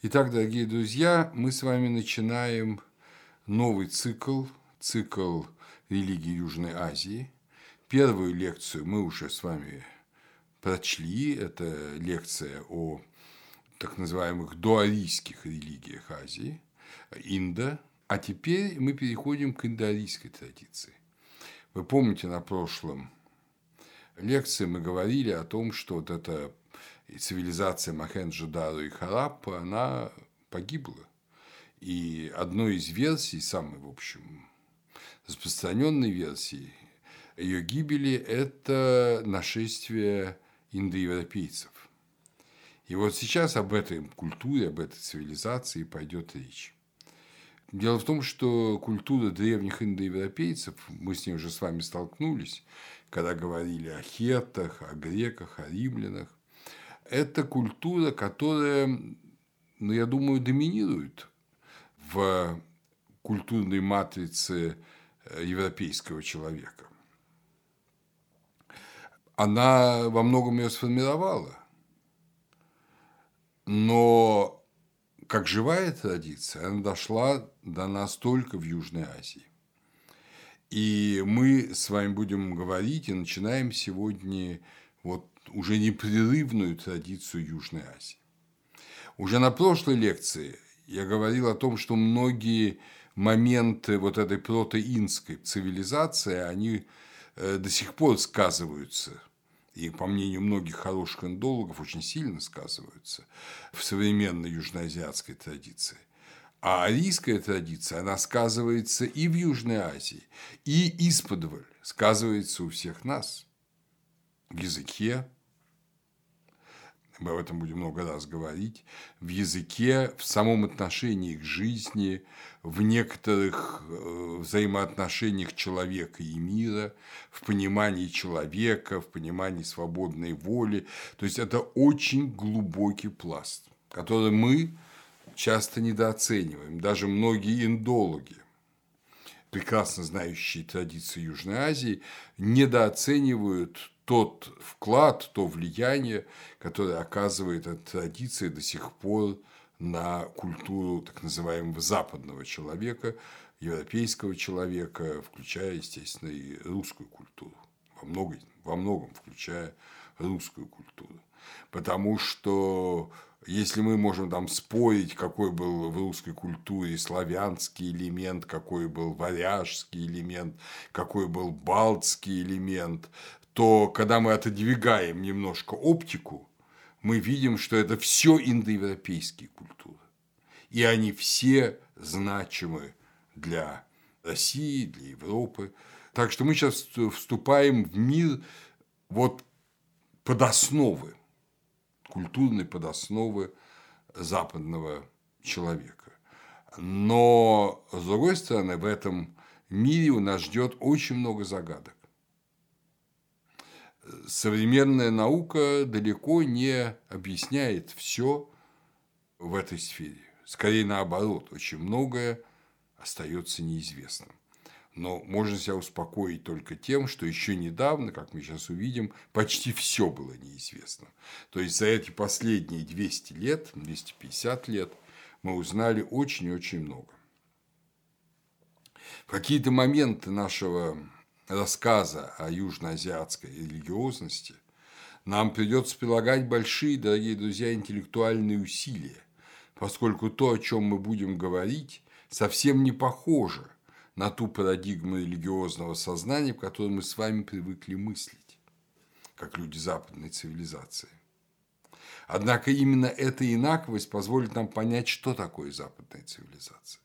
Итак, дорогие друзья, мы с вами начинаем новый цикл, цикл религии Южной Азии. Первую лекцию мы уже с вами прочли. Это лекция о так называемых доарийских религиях Азии, Инда. А теперь мы переходим к индоарийской традиции. Вы помните, на прошлом лекции мы говорили о том, что вот эта цивилизация Махенджо-Даро и Хараппа, она погибла. И одной из версий, самой, в общем, распространенной версией ее гибели – это нашествие индоевропейцев. И вот сейчас об этой культуре, об этой цивилизации пойдет речь. Дело в том, что культура древних индоевропейцев, мы с ней уже с вами столкнулись, когда говорили о хеттах, о греках, о римлянах, это культура, которая, ну, я думаю, доминирует в культурной матрице э, европейского человека. Она во многом ее сформировала, но как живая традиция, она дошла до нас только в Южной Азии. И мы с вами будем говорить и начинаем сегодня вот уже непрерывную традицию Южной Азии. Уже на прошлой лекции я говорил о том, что многие моменты вот этой протеинской цивилизации, они э, до сих пор сказываются и, по мнению многих хороших индологов, очень сильно сказываются в современной южноазиатской традиции. А арийская традиция, она сказывается и в Южной Азии, и исподволь сказывается у всех нас в языке, мы об этом будем много раз говорить, в языке, в самом отношении к жизни, в некоторых э, взаимоотношениях человека и мира, в понимании человека, в понимании свободной воли. То есть это очень глубокий пласт, который мы часто недооцениваем. Даже многие индологи, прекрасно знающие традиции Южной Азии, недооценивают тот вклад, то влияние, которое оказывает эта традиция до сих пор на культуру так называемого западного человека, европейского человека, включая, естественно, и русскую культуру, во многом, во многом включая русскую культуру. Потому что если мы можем там спорить, какой был в русской культуре славянский элемент, какой был варяжский элемент, какой был балтский элемент, то когда мы отодвигаем немножко оптику, мы видим, что это все индоевропейские культуры. И они все значимы для России, для Европы. Так что мы сейчас вступаем в мир вот подосновы, культурной подосновы западного человека. Но, с другой стороны, в этом мире у нас ждет очень много загадок современная наука далеко не объясняет все в этой сфере. Скорее наоборот, очень многое остается неизвестным. Но можно себя успокоить только тем, что еще недавно, как мы сейчас увидим, почти все было неизвестно. То есть за эти последние 200 лет, 250 лет мы узнали очень-очень много. В какие-то моменты нашего рассказа о южноазиатской религиозности, нам придется прилагать большие, дорогие друзья, интеллектуальные усилия, поскольку то, о чем мы будем говорить, совсем не похоже на ту парадигму религиозного сознания, в которой мы с вами привыкли мыслить, как люди западной цивилизации. Однако именно эта инаковость позволит нам понять, что такое западная цивилизация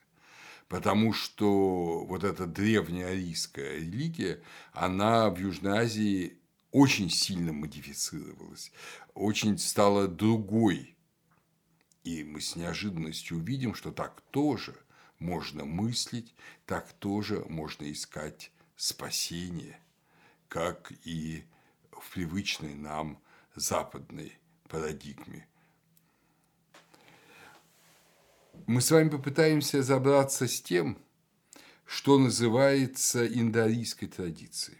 потому что вот эта древняя арийская религия, она в Южной Азии очень сильно модифицировалась, очень стала другой. И мы с неожиданностью увидим, что так тоже можно мыслить, так тоже можно искать спасение, как и в привычной нам западной парадигме мы с вами попытаемся разобраться с тем, что называется индоарийской традицией.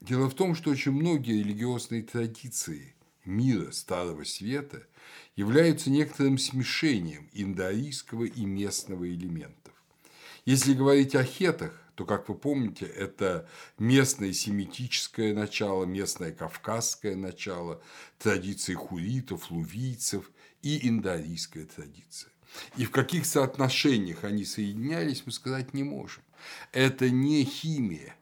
Дело в том, что очень многие религиозные традиции мира Старого Света являются некоторым смешением индоарийского и местного элементов. Если говорить о хетах, то, как вы помните, это местное семитическое начало, местное кавказское начало, традиции хуритов, лувийцев и индоарийская традиция. И в каких соотношениях они соединялись, мы сказать не можем. Это не химия,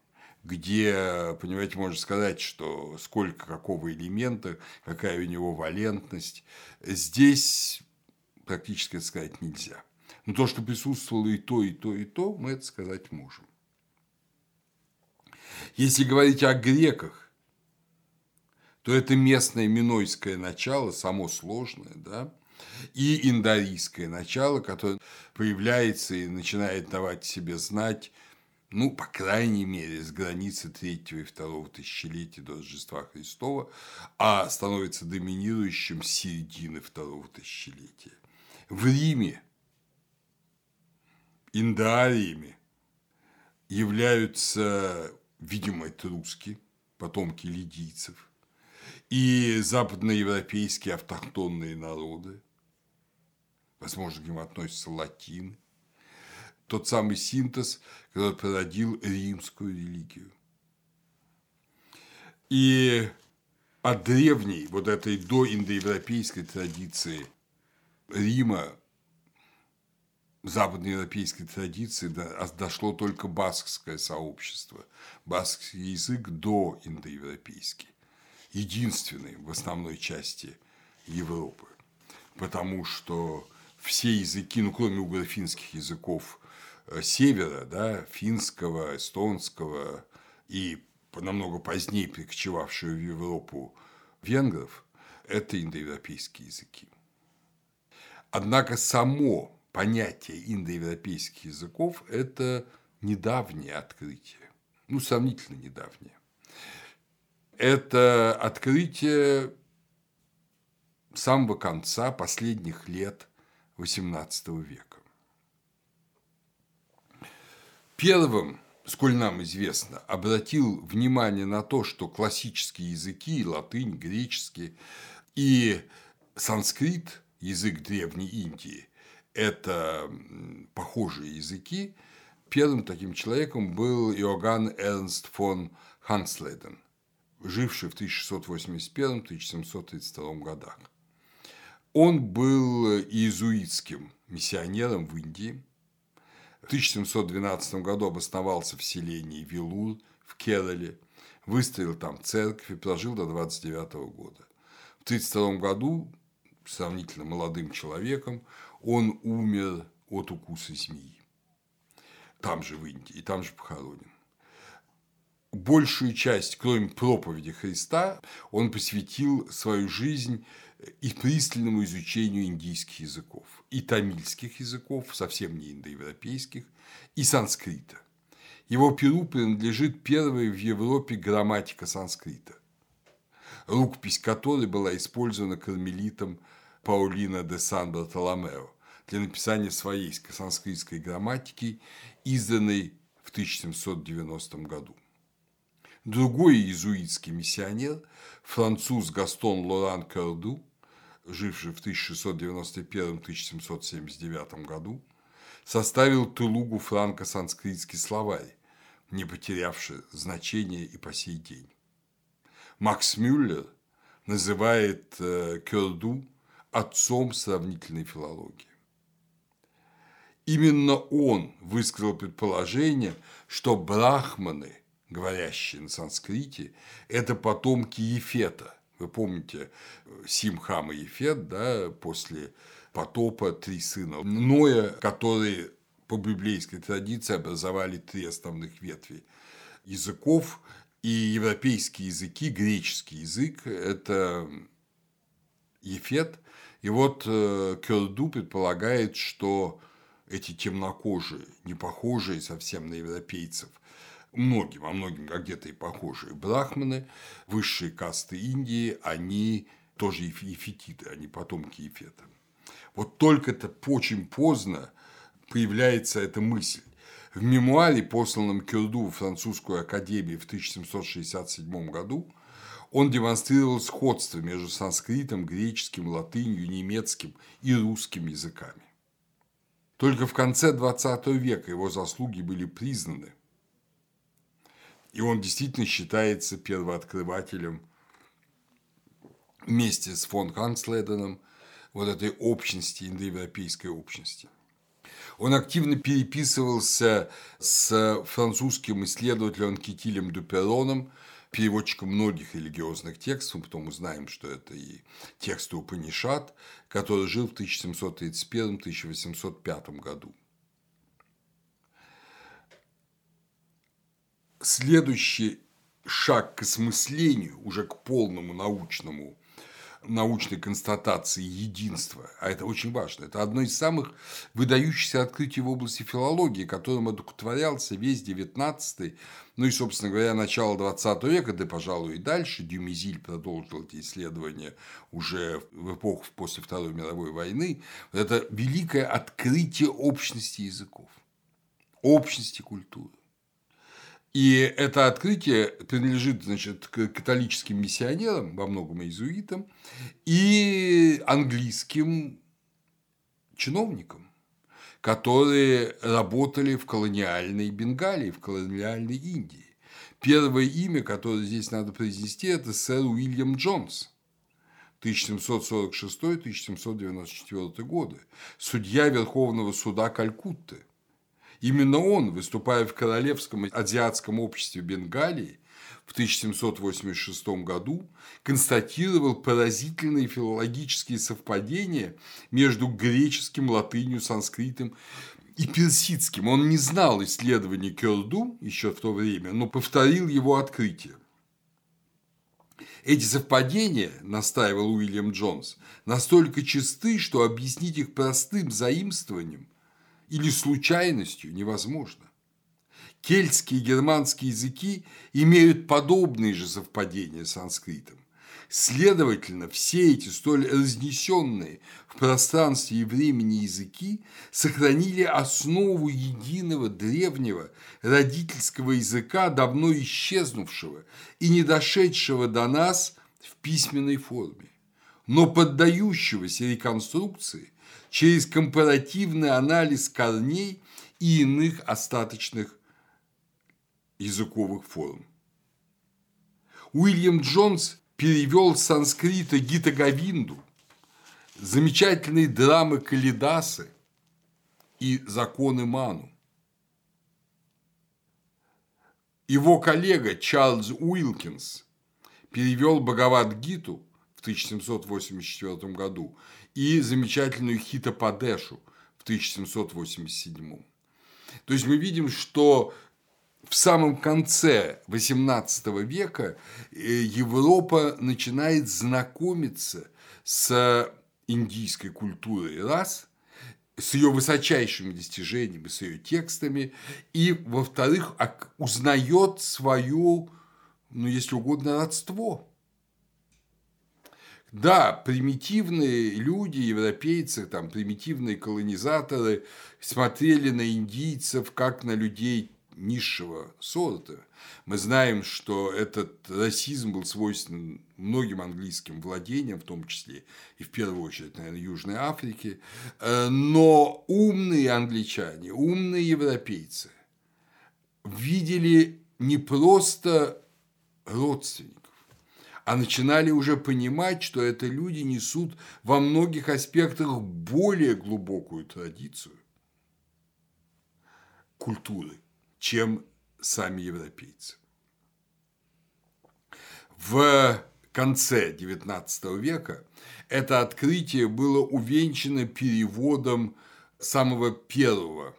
где, понимаете, можно сказать, что сколько какого элемента, какая у него валентность. Здесь практически это сказать нельзя. Но то, что присутствовало и то, и то, и то, мы это сказать можем. Если говорить о греках, то это местное минойское начало, само сложное, да, и индорийское начало, которое появляется и начинает давать себе знать, ну, по крайней мере, с границы третьего и второго тысячелетия до Рождества Христова, а становится доминирующим с середины второго тысячелетия. В Риме индаариями являются видимо, это русские, потомки лидийцев, и западноевропейские автохтонные народы, возможно, к ним относятся латины, тот самый синтез, который породил римскую религию. И от древней вот этой доиндоевропейской традиции Рима западноевропейской традиции дошло только баскское сообщество. Баскский язык до индоевропейский. Единственный в основной части Европы. Потому что все языки, ну, кроме угрофинских языков э, севера, да, финского, эстонского и намного позднее прикочевавшего в Европу венгров, это индоевропейские языки. Однако само понятие индоевропейских языков – это недавнее открытие, ну, сомнительно недавнее. Это открытие самого конца последних лет XVIII века. Первым, сколь нам известно, обратил внимание на то, что классические языки, латынь, греческий и санскрит, язык Древней Индии, это похожие языки, первым таким человеком был Иоганн Эрнст фон Ханследен, живший в 1681-1732 годах. Он был иезуитским миссионером в Индии. В 1712 году обосновался в селении Вилур в Керале, выстроил там церковь и прожил до 29 года. В 1932 году сравнительно молодым человеком, он умер от укуса змеи. Там же в Индии, и там же похоронен. Большую часть, кроме проповеди Христа, он посвятил свою жизнь и пристальному изучению индийских языков, и тамильских языков, совсем не индоевропейских, и санскрита. Его перу принадлежит первая в Европе грамматика санскрита, рукопись которой была использована кармелитом Паулина де Сан-Бартоломео для написания своей санскритской грамматики, изданной в 1790 году. Другой иезуитский миссионер, француз Гастон Лоран Карду, живший в 1691-1779 году, составил Тулугу франко-санскритский словарь, не потерявший значения и по сей день. Макс Мюллер называет э, Кёрду отцом сравнительной филологии. Именно он высказал предположение, что брахманы, говорящие на санскрите, это потомки Ефета. Вы помните Симхам и Ефет, да, после потопа три сына Ноя, которые по библейской традиции образовали три основных ветви языков, и европейские языки, греческий язык – это Ефет, и вот э, Кёрду предполагает, что эти темнокожие, не похожие совсем на европейцев, многим, а многим а где-то и похожие брахманы, высшие касты Индии, они тоже ефетиты, они потомки ефета. Вот только-то очень поздно появляется эта мысль. В мемуаре, посланном Кюрду в французскую академию в 1767 году, он демонстрировал сходство между санскритом, греческим, латынью, немецким и русским языками. Только в конце XX века его заслуги были признаны, и он действительно считается первооткрывателем вместе с фон Канцледеном вот этой общности, индоевропейской общности. Он активно переписывался с французским исследователем Китилем Дупероном, переводчиком многих религиозных текстов, потом мы знаем, что это и тексты Упанишат, который жил в 1731-1805 году. Следующий шаг к осмыслению, уже к полному научному научной констатации единства, а это очень важно, это одно из самых выдающихся открытий в области филологии, которым одухотворялся весь XIX, ну и, собственно говоря, начало XX века, да, пожалуй, и дальше. Дюмизиль продолжил эти исследования уже в эпоху после Второй мировой войны. Это великое открытие общности языков, общности культуры. И это открытие принадлежит значит, к католическим миссионерам, во многом иезуитам, и английским чиновникам, которые работали в колониальной Бенгалии, в колониальной Индии. Первое имя, которое здесь надо произнести, это сэр Уильям Джонс – 1746-1794 годы, судья Верховного суда Калькутты, Именно он, выступая в Королевском азиатском обществе Бенгалии в 1786 году, констатировал поразительные филологические совпадения между греческим, латынью, санскритом и персидским. Он не знал исследований Кёрду еще в то время, но повторил его открытие. Эти совпадения, настаивал Уильям Джонс, настолько чисты, что объяснить их простым заимствованием или случайностью невозможно. Кельтские и германские языки имеют подобные же совпадения с санскритом. Следовательно, все эти столь разнесенные в пространстве и времени языки сохранили основу единого древнего родительского языка, давно исчезнувшего и не дошедшего до нас в письменной форме, но поддающегося реконструкции через компаративный анализ корней и иных остаточных языковых форм. Уильям Джонс перевел с санскрита Гита Гавинду, замечательные драмы Калидасы и законы Ману. Его коллега Чарльз Уилкинс перевел Бхагавад-гиту в 1784 году и замечательную Хита Падешу в 1787. То есть мы видим, что в самом конце XVIII века э, Европа начинает знакомиться с индийской культурой раз, с ее высочайшими достижениями, с ее текстами, и, во-вторых, узнает свою, ну, если угодно, родство да, примитивные люди, европейцы, там, примитивные колонизаторы смотрели на индийцев как на людей низшего сорта. Мы знаем, что этот расизм был свойственен многим английским владениям, в том числе и в первую очередь, наверное, Южной Африке. Э, но умные англичане, умные европейцы видели не просто родственников, а начинали уже понимать, что это люди несут во многих аспектах более глубокую традицию культуры, чем сами европейцы. В конце XIX века это открытие было увенчано переводом самого первого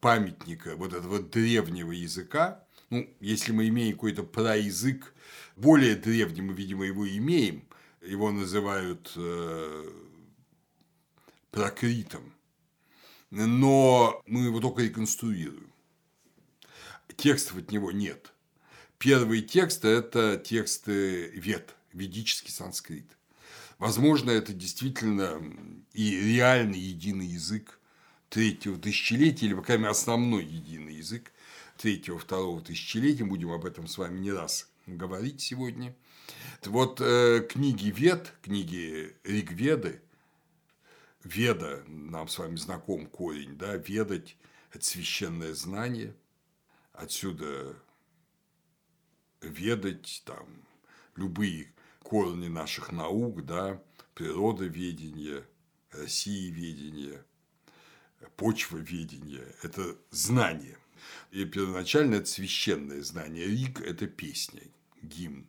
памятника вот этого древнего языка. Ну, если мы имеем какой-то проязык более древний мы, видимо, его имеем. Его называют э, прокритом. Но мы его только реконструируем. Текстов от него нет. Первые тексты – это тексты вет, ведический санскрит. Возможно, это действительно и реальный единый язык третьего тысячелетия, или, по крайней мере, основной единый язык третьего-второго тысячелетия. Будем об этом с вами не раз говорить сегодня. Вот э, книги Вед, книги Ригведы, Веда, нам с вами знаком корень, да, ведать – это священное знание, отсюда ведать там любые корни наших наук, да, природоведение, Россиеведение, почвоведение – это знание. И первоначально это священное знание. Рик – это песня, гимн.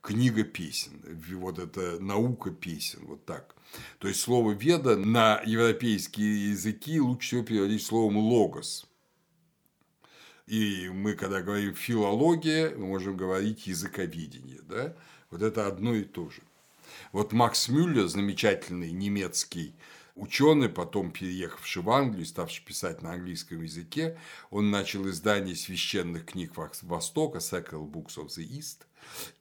Книга песен, вот это наука песен, вот так. То есть слово веда на европейские языки лучше всего переводить словом логос. И мы, когда говорим филология, мы можем говорить языковедение. Да? Вот это одно и то же. Вот Макс Мюллер, замечательный немецкий ученый, потом переехавший в Англию, ставший писать на английском языке, он начал издание священных книг Востока, Sacred Books of the East,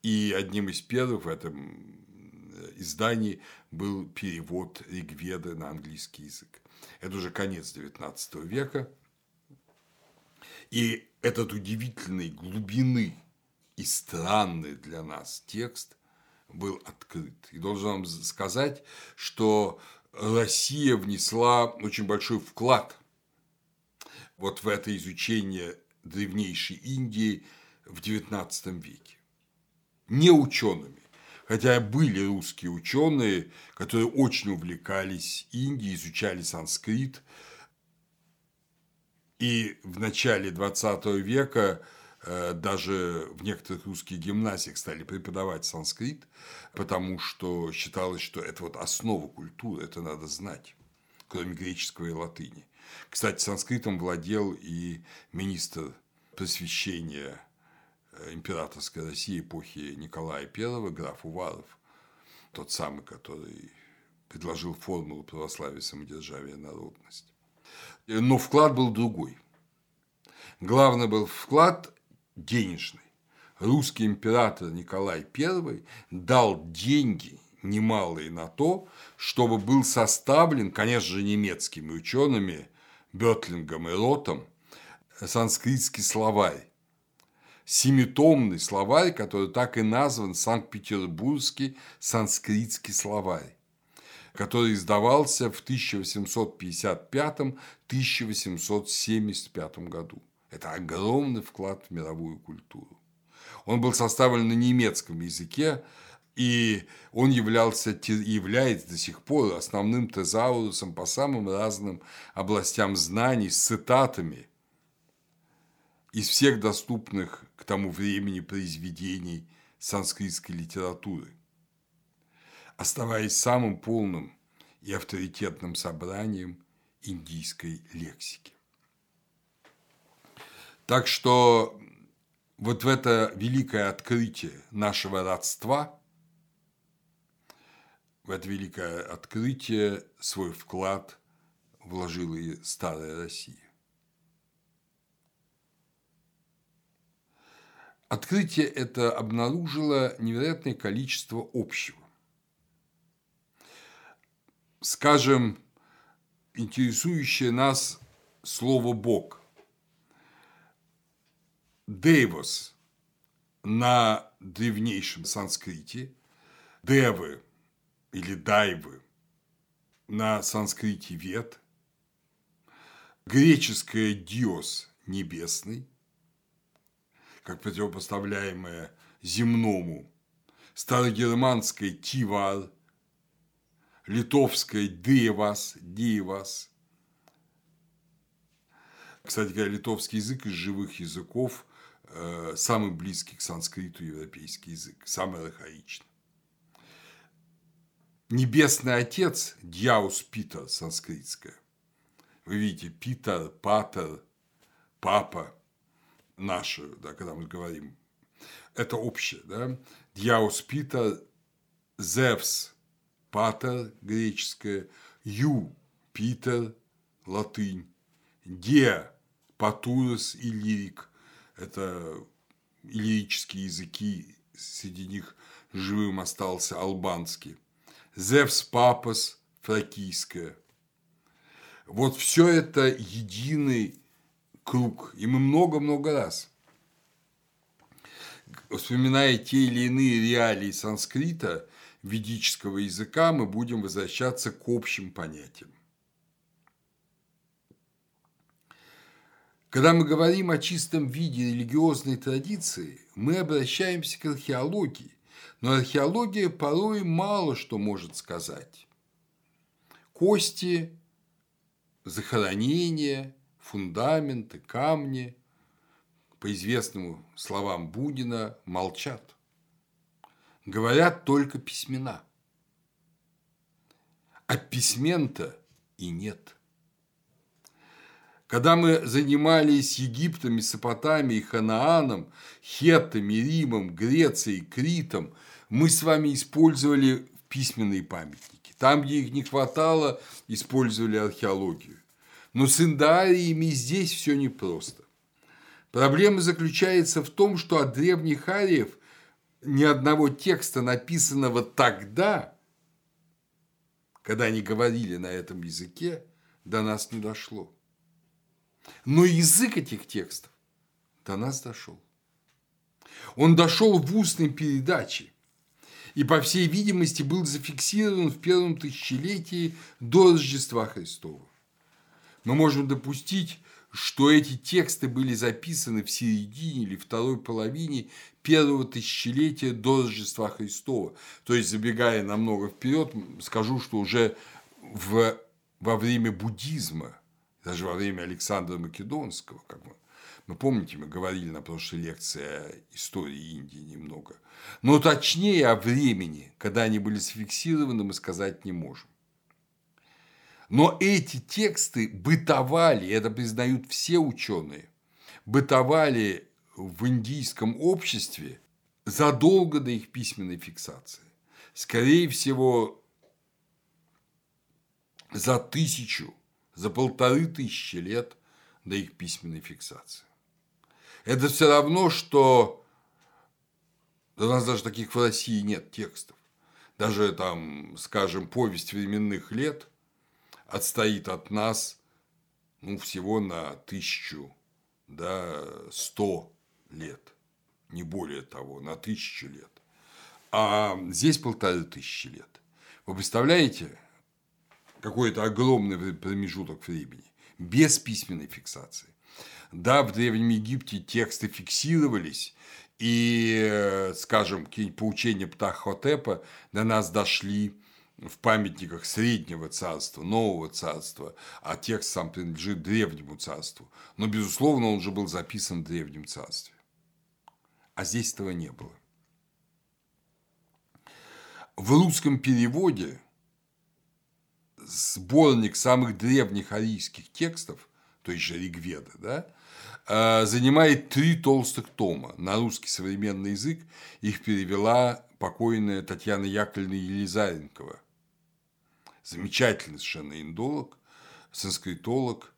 и одним из первых в этом издании был перевод Ригведа на английский язык. Это уже конец XIX века, и этот удивительной глубины и странный для нас текст был открыт. И должен вам сказать, что Россия внесла очень большой вклад вот в это изучение древнейшей Индии в XIX веке. Не учеными, хотя были русские ученые, которые очень увлекались Индией, изучали санскрит. И в начале XX века Э, даже в некоторых русских гимназиях стали преподавать санскрит, потому что считалось, что это вот основа культуры, это надо знать, кроме греческого и латыни. Кстати, санскритом владел и министр просвещения императорской России эпохи Николая I, граф Уваров, тот самый, который предложил формулу православия, самодержавия, народность. Но вклад был другой. Главный был вклад денежный. Русский император Николай I дал деньги немалые на то, чтобы был составлен, конечно же, немецкими учеными Бетлингом и Ротом, санскритский словарь. Семитомный словарь, который так и назван Санкт-Петербургский санскритский словарь который издавался в 1855-1875 году. Это огромный вклад в мировую культуру. Он был составлен на немецком языке, и он являлся, является до сих пор основным тезаурусом по самым разным областям знаний с цитатами из всех доступных к тому времени произведений санскритской литературы, оставаясь самым полным и авторитетным собранием индийской лексики. Так что вот в это великое открытие нашего родства, в это великое открытие свой вклад вложила и старая Россия. Открытие это обнаружило невероятное количество общего. Скажем, интересующее нас слово «Бог». Дейвос на древнейшем санскрите, Девы или Дайвы на санскрите Вет, греческое Диос небесный, как противопоставляемое земному, старогерманское Тивар, литовское Девас, Девас. Кстати говоря, литовский язык из живых языков Э, самый близкий к санскриту европейский язык, самый архаичный. Небесный отец – Дьяус Питер, санскритское. Вы видите, Питер, Патер, Папа, наши, да, когда мы говорим, это общее, да. Дьяус Питер, Зевс, Патер, греческое, Ю, Питер, латынь, Де, Патурус и Лирик, это лирические языки, среди них живым остался албанский. Зевс Папас фракийская. Вот все это единый круг. И мы много-много раз вспоминая те или иные реалии санскрита, ведического языка, мы будем возвращаться к общим понятиям. Когда мы говорим о чистом виде религиозной традиции, мы обращаемся к археологии, но археология порой мало что может сказать. Кости, захоронения, фундаменты, камни, по известным словам Будина, молчат. Говорят только письмена. А письмен-то и нет – когда мы занимались Египтом, Месопотамией, Ханааном, Хеттами, Римом, Грецией, Критом, мы с вами использовали письменные памятники. Там, где их не хватало, использовали археологию. Но с индариями здесь все непросто. Проблема заключается в том, что от древних ариев ни одного текста, написанного тогда, когда они говорили на этом языке, до нас не дошло. Но язык этих текстов до нас дошел. Он дошел в устной передаче и, по всей видимости, был зафиксирован в первом тысячелетии до Рождества Христова. Мы можем допустить, что эти тексты были записаны в середине или второй половине первого тысячелетия до Рождества Христова. То есть, забегая намного вперед, скажу, что уже в, во время буддизма даже во время Александра Македонского, как мы, мы помните, мы говорили на прошлой лекции о истории Индии немного. Но точнее о времени, когда они были зафиксированы, мы сказать не можем. Но эти тексты бытовали, это признают все ученые, бытовали в индийском обществе задолго до их письменной фиксации. Скорее всего, за тысячу за полторы тысячи лет до их письменной фиксации. Это все равно, что у нас даже таких в России нет текстов. Даже там, скажем, повесть временных лет отстоит от нас ну, всего на тысячу, да, сто лет, не более того, на тысячу лет. А здесь полторы тысячи лет. Вы представляете, какой-то огромный промежуток времени, без письменной фиксации. Да, в Древнем Египте тексты фиксировались, и, скажем, какие-нибудь поучения Птахотепа до нас дошли в памятниках Среднего царства, Нового царства, а текст сам принадлежит Древнему царству. Но, безусловно, он же был записан в Древнем царстве. А здесь этого не было. В русском переводе сборник самых древних арийских текстов, то есть же Ригведа, да, а, занимает три толстых тома. На русский современный язык их перевела покойная Татьяна Яковлевна Елизаренкова. Замечательный совершенно индолог, санскритолог.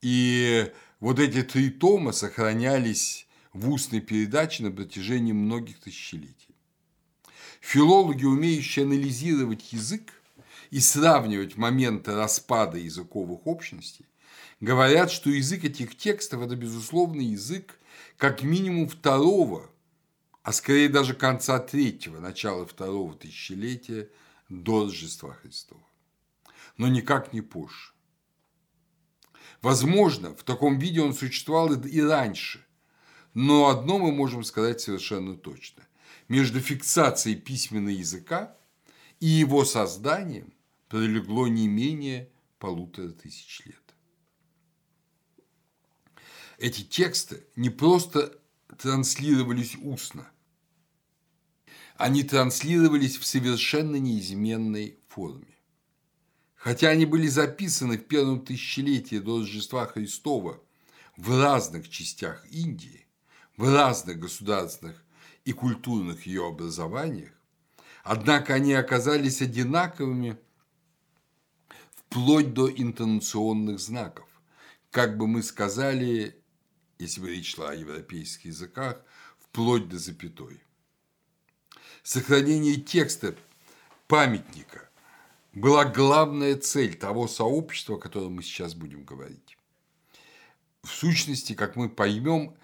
И вот эти три тома сохранялись в устной передаче на протяжении многих тысячелетий. Филологи, умеющие анализировать язык, и сравнивать моменты распада языковых общностей, говорят, что язык этих текстов – это, безусловно, язык как минимум второго, а скорее даже конца третьего, начала второго тысячелетия до Рождества Христова. Но никак не позже. Возможно, в таком виде он существовал и раньше, но одно мы можем сказать совершенно точно. Между фиксацией письменного языка и его созданием пролегло не менее полутора тысяч лет. Эти тексты не просто транслировались устно, они транслировались в совершенно неизменной форме. Хотя они были записаны в первом тысячелетии до Рождества Христова в разных частях Индии, в разных государственных и культурных ее образованиях, однако они оказались одинаковыми – вплоть до интонационных знаков. Как бы мы сказали, если бы речь шла о европейских языках, вплоть до запятой. Сохранение текста памятника была главная цель того сообщества, о котором мы сейчас будем говорить. В сущности, как мы поймем,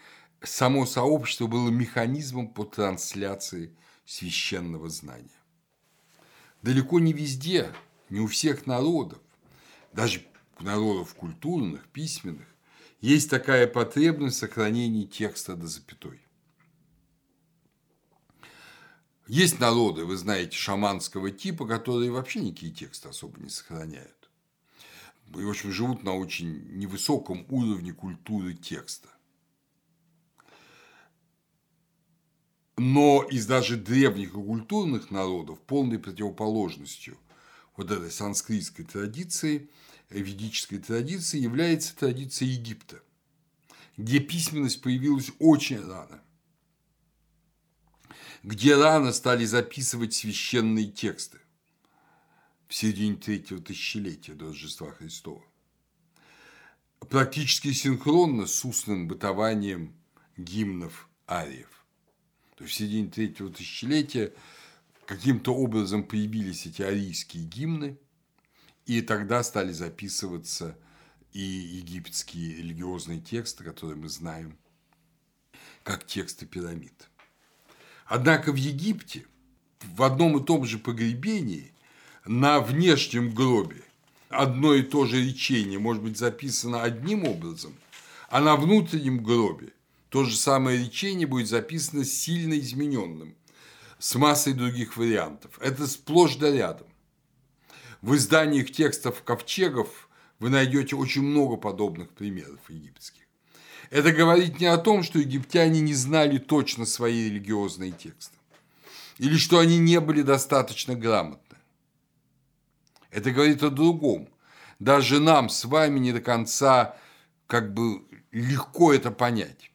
само сообщество было механизмом по трансляции священного знания. Далеко не везде, не у всех народов, даже народов культурных, письменных, есть такая потребность в сохранении текста до запятой. Есть народы, вы знаете, шаманского типа, которые вообще никакие тексты особо не сохраняют. И, в общем, живут на очень невысоком уровне культуры текста. Но из даже древних и культурных народов полной противоположностью вот этой санскритской традиции, ведической традиции является традиция Египта, где письменность появилась очень рано где рано стали записывать священные тексты в середине третьего тысячелетия до Рождества Христова. Практически синхронно с устным бытованием гимнов ариев. То есть в середине третьего тысячелетия каким-то образом появились эти арийские гимны, и тогда стали записываться и египетские религиозные тексты, которые мы знаем как тексты пирамид. Однако в Египте в одном и том же погребении на внешнем гробе одно и то же речение может быть записано одним образом, а на внутреннем гробе то же самое речение будет записано сильно измененным, с массой других вариантов. Это сплошь да рядом. В изданиях текстов ковчегов вы найдете очень много подобных примеров египетских. Это говорит не о том, что египтяне не знали точно свои религиозные тексты, или что они не были достаточно грамотны. Это говорит о другом. Даже нам с вами не до конца как бы легко это понять.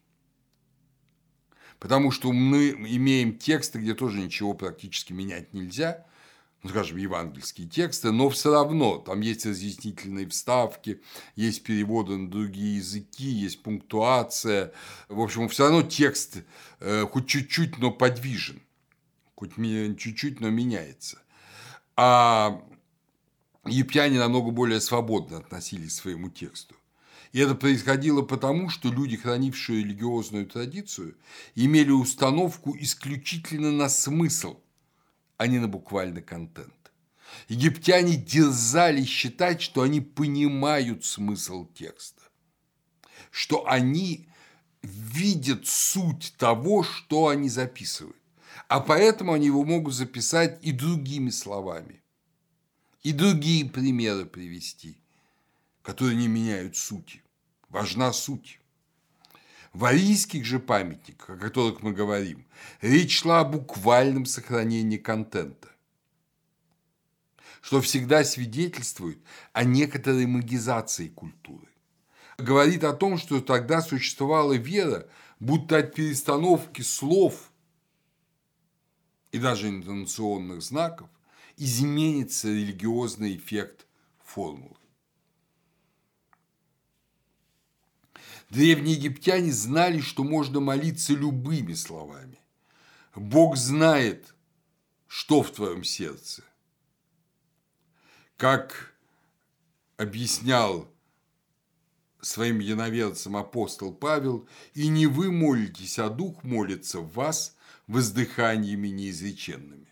Потому что мы имеем тексты, где тоже ничего практически менять нельзя, ну, скажем, евангельские тексты, но все равно там есть разъяснительные вставки, есть переводы на другие языки, есть пунктуация. В общем, все равно текст э, хоть чуть-чуть, но подвижен, хоть чуть-чуть, но меняется. А египтяне намного более свободно относились к своему тексту. И это происходило потому, что люди, хранившие религиозную традицию, имели установку исключительно на смысл, а не на буквальный контент. Египтяне дерзали считать, что они понимают смысл текста, что они видят суть того, что они записывают. А поэтому они его могут записать и другими словами, и другие примеры привести, которые не меняют сути. Важна суть. В арийских же памятниках, о которых мы говорим, речь шла о буквальном сохранении контента, что всегда свидетельствует о некоторой магизации культуры. Говорит о том, что тогда существовала вера, будто от перестановки слов и даже интонационных знаков изменится религиозный эффект формулы. Древние египтяне знали, что можно молиться любыми словами. Бог знает, что в твоем сердце. Как объяснял своим яноверцам апостол Павел, и не вы молитесь, а Дух молится в вас воздыханиями неизреченными.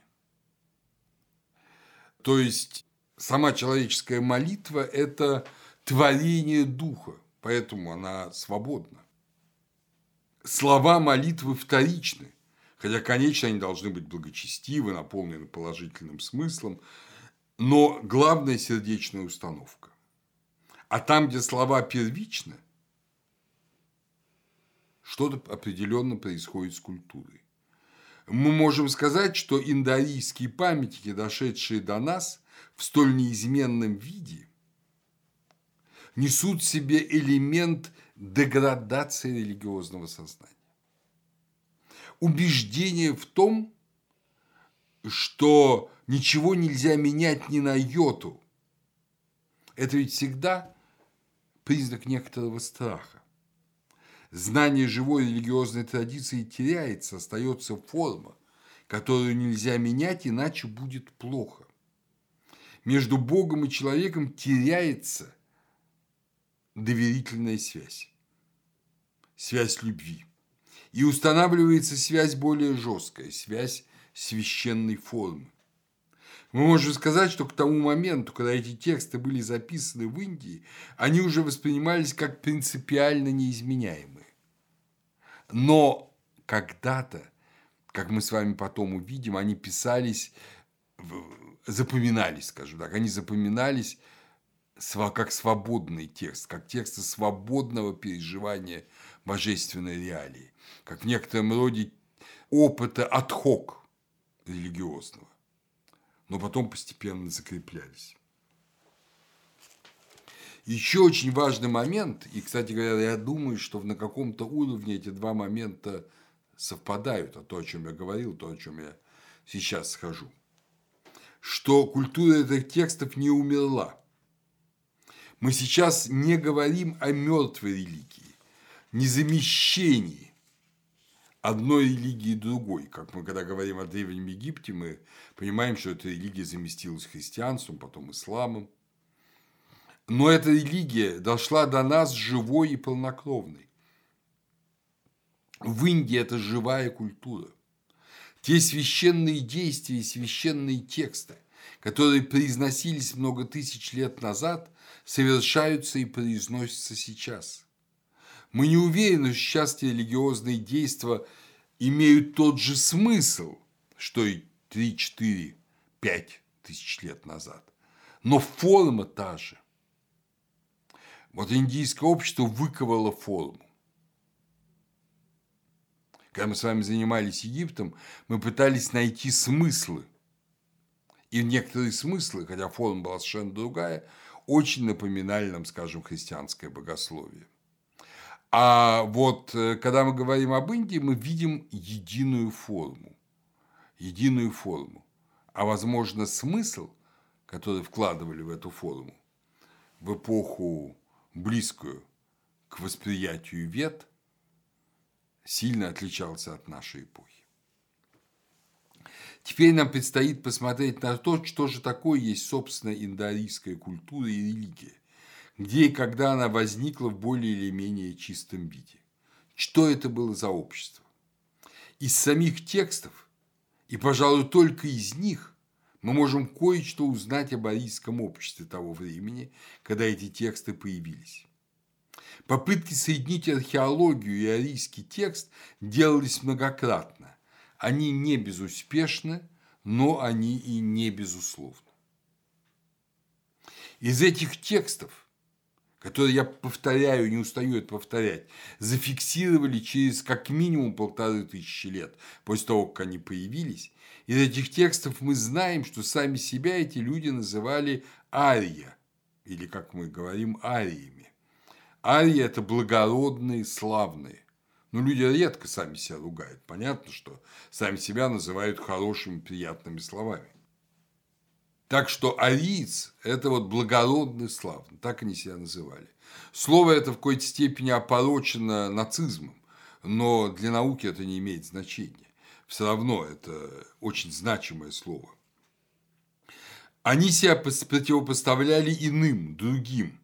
То есть сама человеческая молитва – это творение Духа поэтому она свободна. Слова молитвы вторичны, хотя, конечно, они должны быть благочестивы, наполнены положительным смыслом, но главная сердечная установка. А там, где слова первичны, что-то определенно происходит с культурой. Мы можем сказать, что индоарийские памятники, дошедшие до нас в столь неизменном виде, несут в себе элемент деградации религиозного сознания. Убеждение в том, что ничего нельзя менять ни на йоту. Это ведь всегда признак некоторого страха. Знание живой религиозной традиции теряется, остается форма, которую нельзя менять, иначе будет плохо. Между Богом и человеком теряется доверительная связь, связь любви. И устанавливается связь более жесткая, связь священной формы. Мы можем сказать, что к тому моменту, когда эти тексты были записаны в Индии, они уже воспринимались как принципиально неизменяемые. Но когда-то, как мы с вами потом увидим, они писались, запоминались, скажем так, они запоминались как свободный текст, как тексты свободного переживания божественной реалии, как в некотором роде опыта отхок религиозного но потом постепенно закреплялись. Еще очень важный момент, и, кстати говоря, я думаю, что на каком-то уровне эти два момента совпадают, а то, о чем я говорил, то, о чем я сейчас скажу, что культура этих текстов не умерла. Мы сейчас не говорим о мертвой религии, не замещении, одной религии другой. Как мы когда говорим о Древнем Египте, мы понимаем, что эта религия заместилась христианством, потом исламом. Но эта религия дошла до нас живой и полнокровной. В Индии это живая культура. Те священные действия и священные тексты, которые произносились много тысяч лет назад, совершаются и произносятся сейчас – мы не уверены, что сейчас религиозные действия имеют тот же смысл, что и 3, 4, 5 тысяч лет назад. Но форма та же. Вот индийское общество выковало форму. Когда мы с вами занимались Египтом, мы пытались найти смыслы. И некоторые смыслы, хотя форма была совершенно другая, очень напоминали нам, скажем, христианское богословие. А вот э, когда мы говорим об Индии, мы видим единую форму. Единую форму. А возможно, смысл, который вкладывали в эту форму в эпоху близкую к восприятию вет, сильно отличался от нашей эпохи. Теперь нам предстоит посмотреть на то, что же такое есть, собственно, индоарийская культура и религия где и когда она возникла в более или менее чистом виде. Что это было за общество? Из самих текстов, и, пожалуй, только из них, мы можем кое-что узнать об арийском обществе того времени, когда эти тексты появились. Попытки соединить археологию и арийский текст делались многократно. Они не безуспешны, но они и не безусловны. Из этих текстов которые я повторяю, не устаю это повторять, зафиксировали через как минимум полторы тысячи лет после того, как они появились. Из этих текстов мы знаем, что сами себя эти люди называли ария, или, как мы говорим, ариями. Ария – это благородные, славные. Но люди редко сами себя ругают. Понятно, что сами себя называют хорошими, приятными словами. Так что ариец – это вот благородный славный, так они себя называли. Слово это в какой-то степени опорочено нацизмом, но для науки это не имеет значения. Все равно это очень значимое слово. Они себя противопоставляли иным, другим,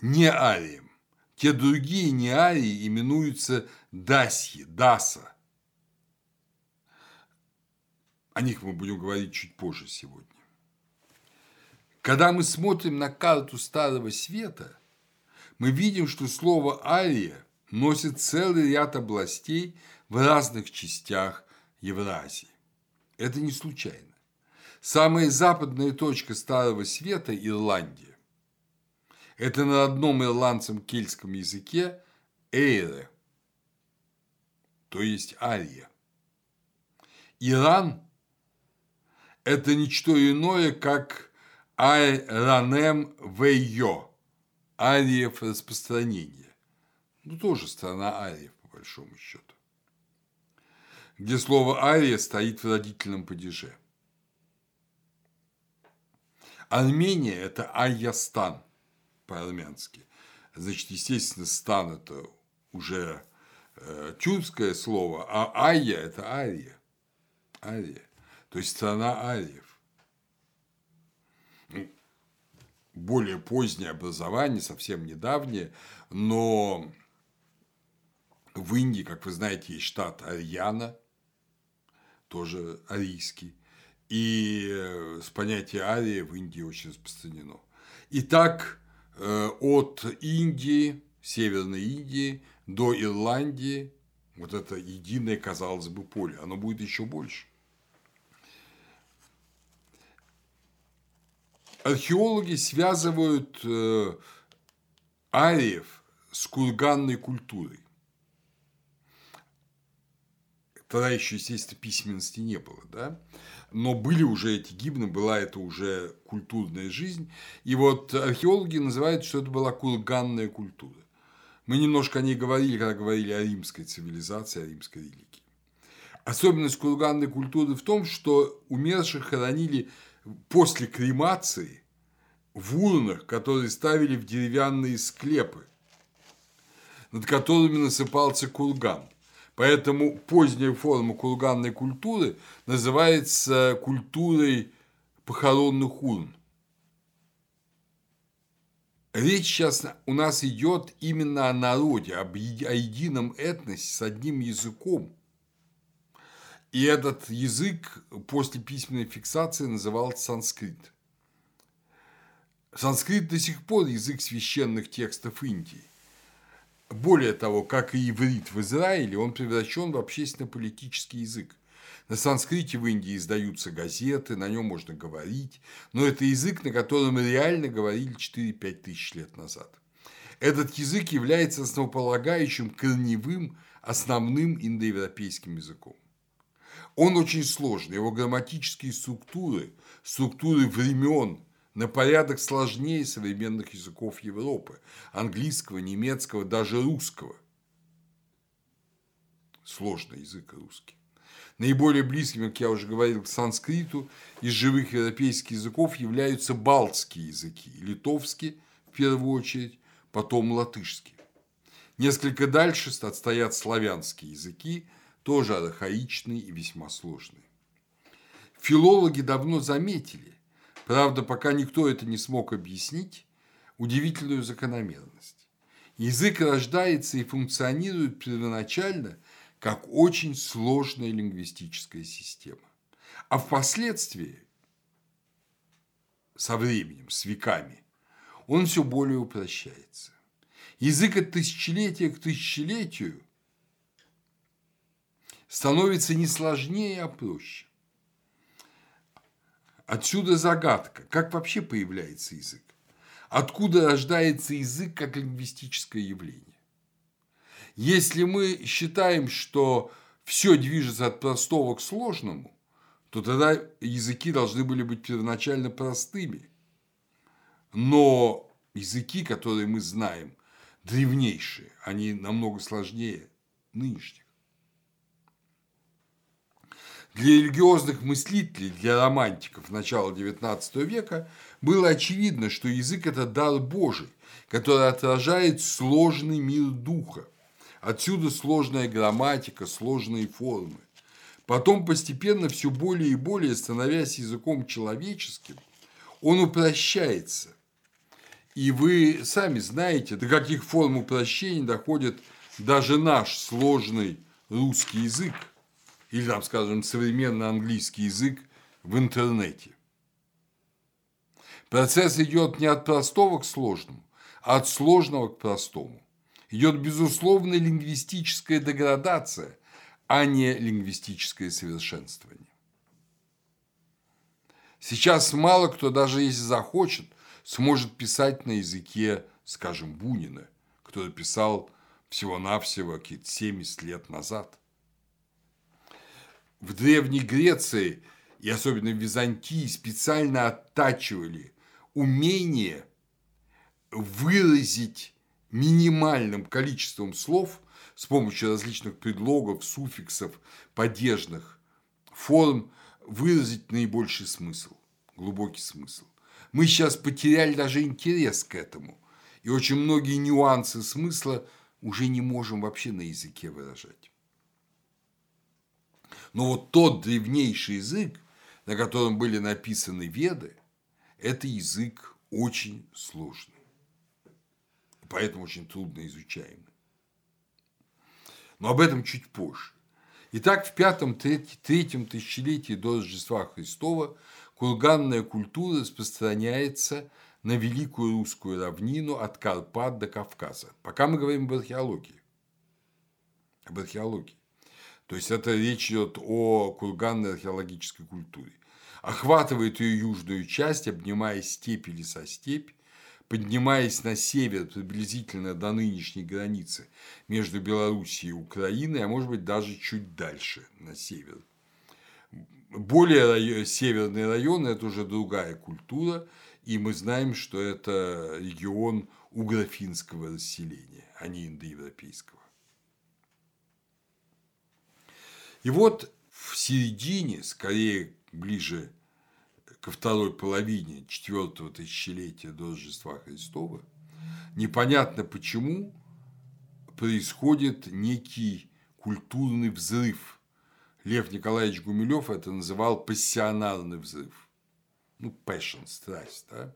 не ариям. Те другие не арии именуются дасьи, даса. О них мы будем говорить чуть позже сегодня. Когда мы смотрим на карту Старого Света, мы видим, что слово «ария» носит целый ряд областей в разных частях Евразии. Это не случайно. Самая западная точка Старого Света – Ирландия. Это на одном ирландском кельтском языке «эйре», то есть «ария». Иран это ничто иное, как Айранем Вейо, ариев распространения. Ну, тоже страна ариев, по большому счету. Где слово ария стоит в родительном падеже. Армения – это Айястан по-армянски. Значит, естественно, стан – это уже э, тюркское слово, а Айя – это Ария. Ария то есть страна ариев. Ну, более позднее образование, совсем недавнее, но В Индии, как вы знаете, есть штат Арьяна, тоже арийский. И э, с понятия ария в Индии очень распространено. Итак, от Индии, Северной Индии до Ирландии вот это единое, казалось бы, поле, оно будет еще больше. Археологи связывают э, ариев с курганной культурой. Тогда еще, естественно, письменности не было, да? Но были уже эти гимны, была это уже культурная жизнь. И вот археологи называют, что это была курганная культура. Мы немножко о ней говорили, когда говорили о римской цивилизации, о римской религии. Особенность курганной культуры в том, что умерших хоронили после кремации в урнах, которые ставили в деревянные склепы, над которыми насыпался курган. Поэтому поздняя форма курганной культуры называется культурой похоронных урн. Речь сейчас у нас идет именно о народе, об, о едином этносе с одним языком. И этот язык после письменной фиксации назывался санскрит. Санскрит до сих пор язык священных текстов Индии. Более того, как и иврит в Израиле, он превращен в общественно-политический язык. На санскрите в Индии издаются газеты, на нем можно говорить, но это язык, на котором реально говорили 4-5 тысяч лет назад. Этот язык является основополагающим, корневым, основным индоевропейским языком. Он очень сложный, его грамматические структуры, структуры времен на порядок сложнее современных языков Европы, английского, немецкого, даже русского. Сложный язык русский. Наиболее близкими, как я уже говорил, к санскриту из живых европейских языков являются балтские языки, литовский в первую очередь, потом латышский. Несколько дальше отстоят славянские языки, тоже архаичные и весьма сложные. Филологи давно заметили, правда, пока никто это не смог объяснить, удивительную закономерность. Язык рождается и функционирует первоначально как очень сложная лингвистическая система. А впоследствии, со временем, с веками, он все более упрощается. Язык от тысячелетия к тысячелетию становится не сложнее, а проще. Отсюда загадка, как вообще появляется язык? Откуда рождается язык как лингвистическое явление? Если мы считаем, что все движется от простого к сложному, то тогда языки должны были быть первоначально простыми. Но языки, которые мы знаем, древнейшие, они намного сложнее нынешних. Для религиозных мыслителей, для романтиков начала XIX века было очевидно, что язык – это дар Божий, который отражает сложный мир духа. Отсюда сложная грамматика, сложные формы. Потом постепенно все более и более становясь языком человеческим, он упрощается. И вы сами знаете, до каких форм упрощения доходит даже наш сложный русский язык, или, там, скажем, современный английский язык в интернете. Процесс идет не от простого к сложному, а от сложного к простому идет безусловная лингвистическая деградация, а не лингвистическое совершенствование. Сейчас мало кто, даже если захочет, сможет писать на языке, скажем, Бунина, который писал всего-навсего какие-то 70 лет назад. В Древней Греции и особенно в Византии специально оттачивали умение выразить минимальным количеством слов с помощью различных предлогов, суффиксов, падежных форм выразить наибольший смысл, глубокий смысл. Мы сейчас потеряли даже интерес к этому, и очень многие нюансы смысла уже не можем вообще на языке выражать. Но вот тот древнейший язык, на котором были написаны веды, это язык очень сложный поэтому очень трудно изучаемый. Но об этом чуть позже. Итак, в пятом, третьем тысячелетии до Рождества Христова курганная культура распространяется на великую русскую равнину от Карпат до Кавказа. Пока мы говорим об археологии. Об археологии. То есть это речь идет о курганной археологической культуре. Охватывает ее южную часть, обнимая степь или со степь, поднимаясь на север приблизительно до нынешней границы между Белоруссией и Украиной, а может быть даже чуть дальше на север. Более северный район – это уже другая культура, и мы знаем, что это регион угрофинского расселения, а не индоевропейского. И вот в середине, скорее ближе ко второй половине четвертого тысячелетия до Рождества Христова, непонятно почему происходит некий культурный взрыв. Лев Николаевич Гумилев это называл пассионарный взрыв. Ну, passion, страсть. Да?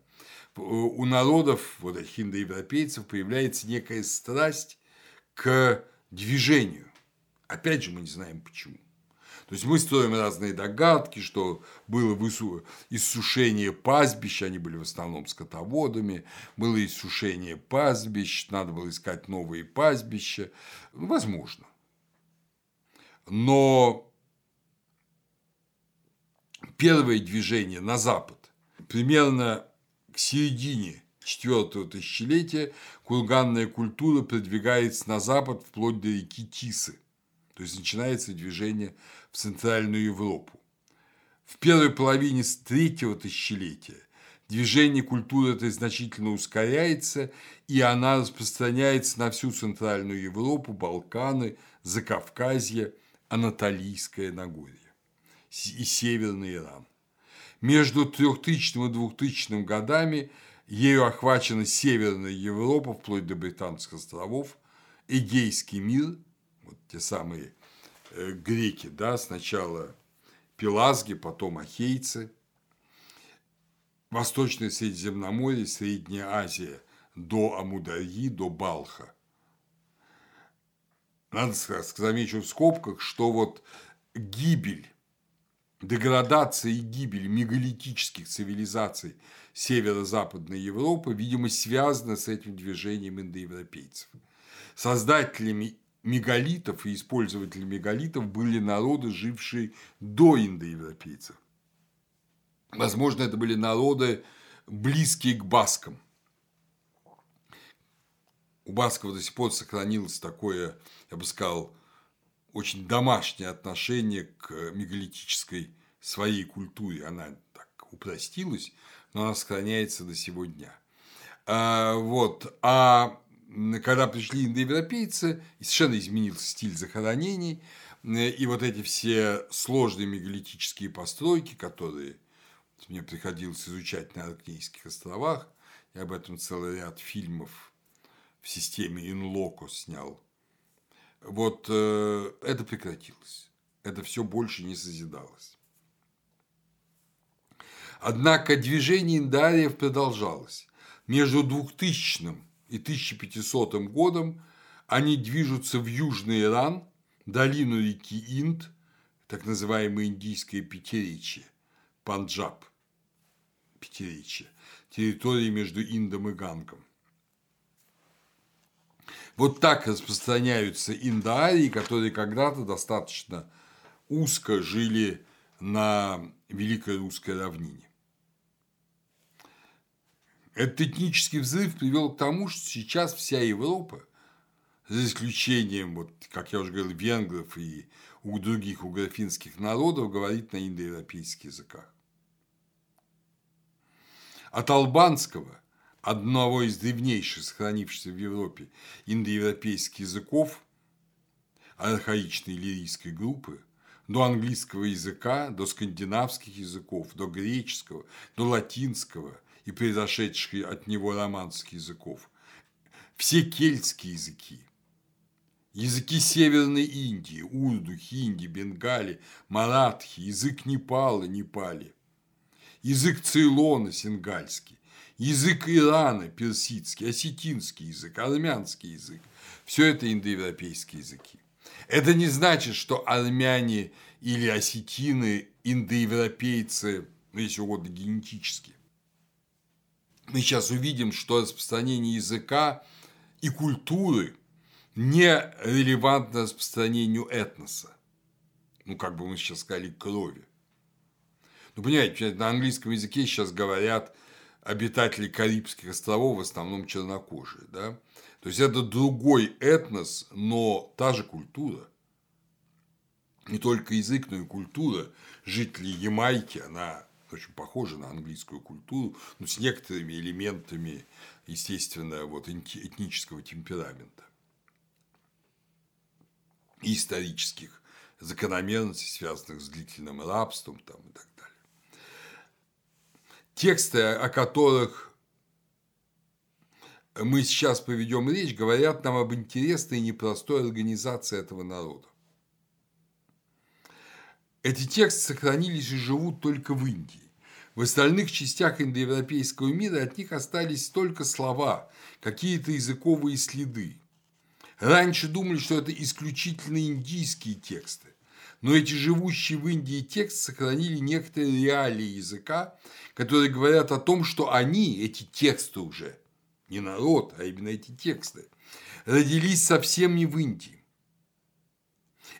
У народов, вот этих индоевропейцев, появляется некая страсть к движению. Опять же, мы не знаем почему. То есть мы строим разные догадки, что было иссушение пастбищ, они были в основном скотоводами, было иссушение пастбищ, надо было искать новые пастбища. Ну, возможно. Но первое движение на запад, примерно к середине четвертого тысячелетия курганная культура продвигается на запад вплоть до реки Тисы. То есть начинается движение в Центральную Европу. В первой половине третьего тысячелетия движение культуры это значительно ускоряется, и она распространяется на всю Центральную Европу, Балканы, Закавказье, Анатолийское Нагорье и Северный Иран. Между 3000 и 2000 годами ею охвачена Северная Европа, вплоть до Британских островов, Эгейский мир, те самые Э, греки, да, сначала пелазги, потом ахейцы, Восточное Средиземноморье, Средняя Азия до Амударьи, до Балха. Надо сказать, замечу в скобках, что вот гибель, деградация и гибель мегалитических цивилизаций северо-западной Европы, видимо, связана с этим движением индоевропейцев. Создателями мегалитов и использователи мегалитов были народы, жившие до индоевропейцев. Возможно, это были народы, близкие к баскам. У басков до сих пор сохранилось такое, я бы сказал, очень домашнее отношение к мегалитической своей культуре. Она так упростилась, но она сохраняется до сего дня. А, вот. А когда пришли индоевропейцы, совершенно изменился стиль захоронений, и вот эти все сложные мегалитические постройки, которые мне приходилось изучать на Аркнейских островах, я об этом целый ряд фильмов в системе Инлоко снял. Вот э, это прекратилось. Это все больше не созидалось. Однако движение индариев продолжалось. Между 2000 и 1500 годом они движутся в Южный Иран, долину реки Инд, так называемое индийское пятеричье, Панджаб, пятеричье, территории между Индом и Гангом. Вот так распространяются индоарии, которые когда-то достаточно узко жили на Великой Русской равнине. Этот этнический взрыв привел к тому, что сейчас вся Европа, за исключением, вот, как я уже говорил, венгров и у других угрофинских народов, говорит на индоевропейских языках. От албанского, одного из древнейших сохранившихся в Европе индоевропейских языков, архаичной лирийской группы, до английского языка, до скандинавских языков, до греческого, до латинского – и произошедших от него романских языков, все кельтские языки, языки Северной Индии, урду, хинди, бенгали, маратхи, язык Непала, Непали, язык Цейлона, сингальский, язык Ирана, персидский, осетинский язык, армянский язык – все это индоевропейские языки. Это не значит, что армяне или осетины, индоевропейцы, ну, если угодно, генетически. Мы сейчас увидим, что распространение языка и культуры не релевантно распространению этноса. Ну, как бы мы сейчас сказали, крови. Ну, понимаете, на английском языке сейчас говорят обитатели Карибских островов, в основном чернокожие, да? То есть это другой этнос, но та же культура. Не только язык, но и культура жителей Ямайки, она очень похожа на английскую культуру, но с некоторыми элементами, естественно, вот, этнического темперамента и исторических закономерностей, связанных с длительным рабством там, и так далее. Тексты, о которых мы сейчас поведем речь, говорят нам об интересной и непростой организации этого народа. Эти тексты сохранились и живут только в Индии. В остальных частях индоевропейского мира от них остались только слова, какие-то языковые следы. Раньше думали, что это исключительно индийские тексты, но эти живущие в Индии тексты сохранили некоторые реалии языка, которые говорят о том, что они, эти тексты уже, не народ, а именно эти тексты, родились совсем не в Индии.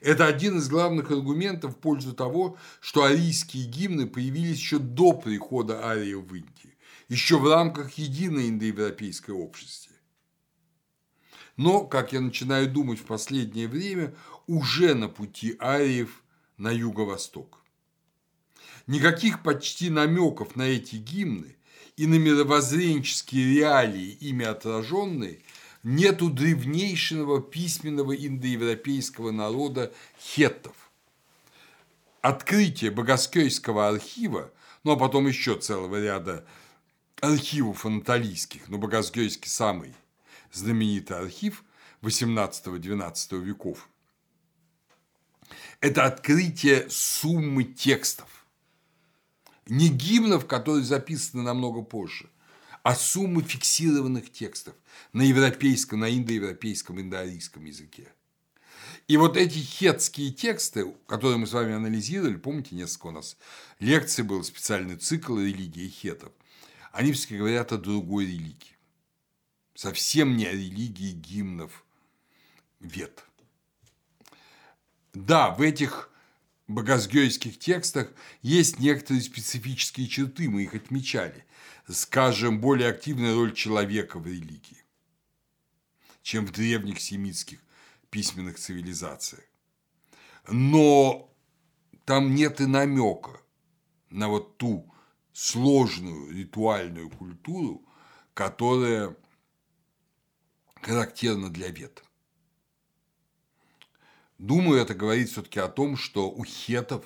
Это один из главных аргументов в пользу того, что арийские гимны появились еще до прихода ариев в Индию, еще в рамках единой индоевропейской общности. Но, как я начинаю думать в последнее время, уже на пути ариев на юго-восток. Никаких почти намеков на эти гимны и на мировоззренческие реалии, ими отраженные, нет у древнейшего письменного индоевропейского народа хеттов. Открытие Богоскейского архива, ну а потом еще целого ряда архивов анатолийских, но Богоскейский самый знаменитый архив 18-12 веков, это открытие суммы текстов не гимнов, которые записаны намного позже, а суммы фиксированных текстов на европейском, на индоевропейском, индоарийском языке. И вот эти хетские тексты, которые мы с вами анализировали, помните, несколько у нас лекций был, специальный цикл религии хетов, они все говорят о другой религии. Совсем не о религии гимнов вет. Да, в этих богосгёйских текстах есть некоторые специфические черты, мы их отмечали. Скажем, более активная роль человека в религии, чем в древних семитских письменных цивилизациях. Но там нет и намека на вот ту сложную ритуальную культуру, которая характерна для вет. Думаю, это говорит все-таки о том, что у хетов,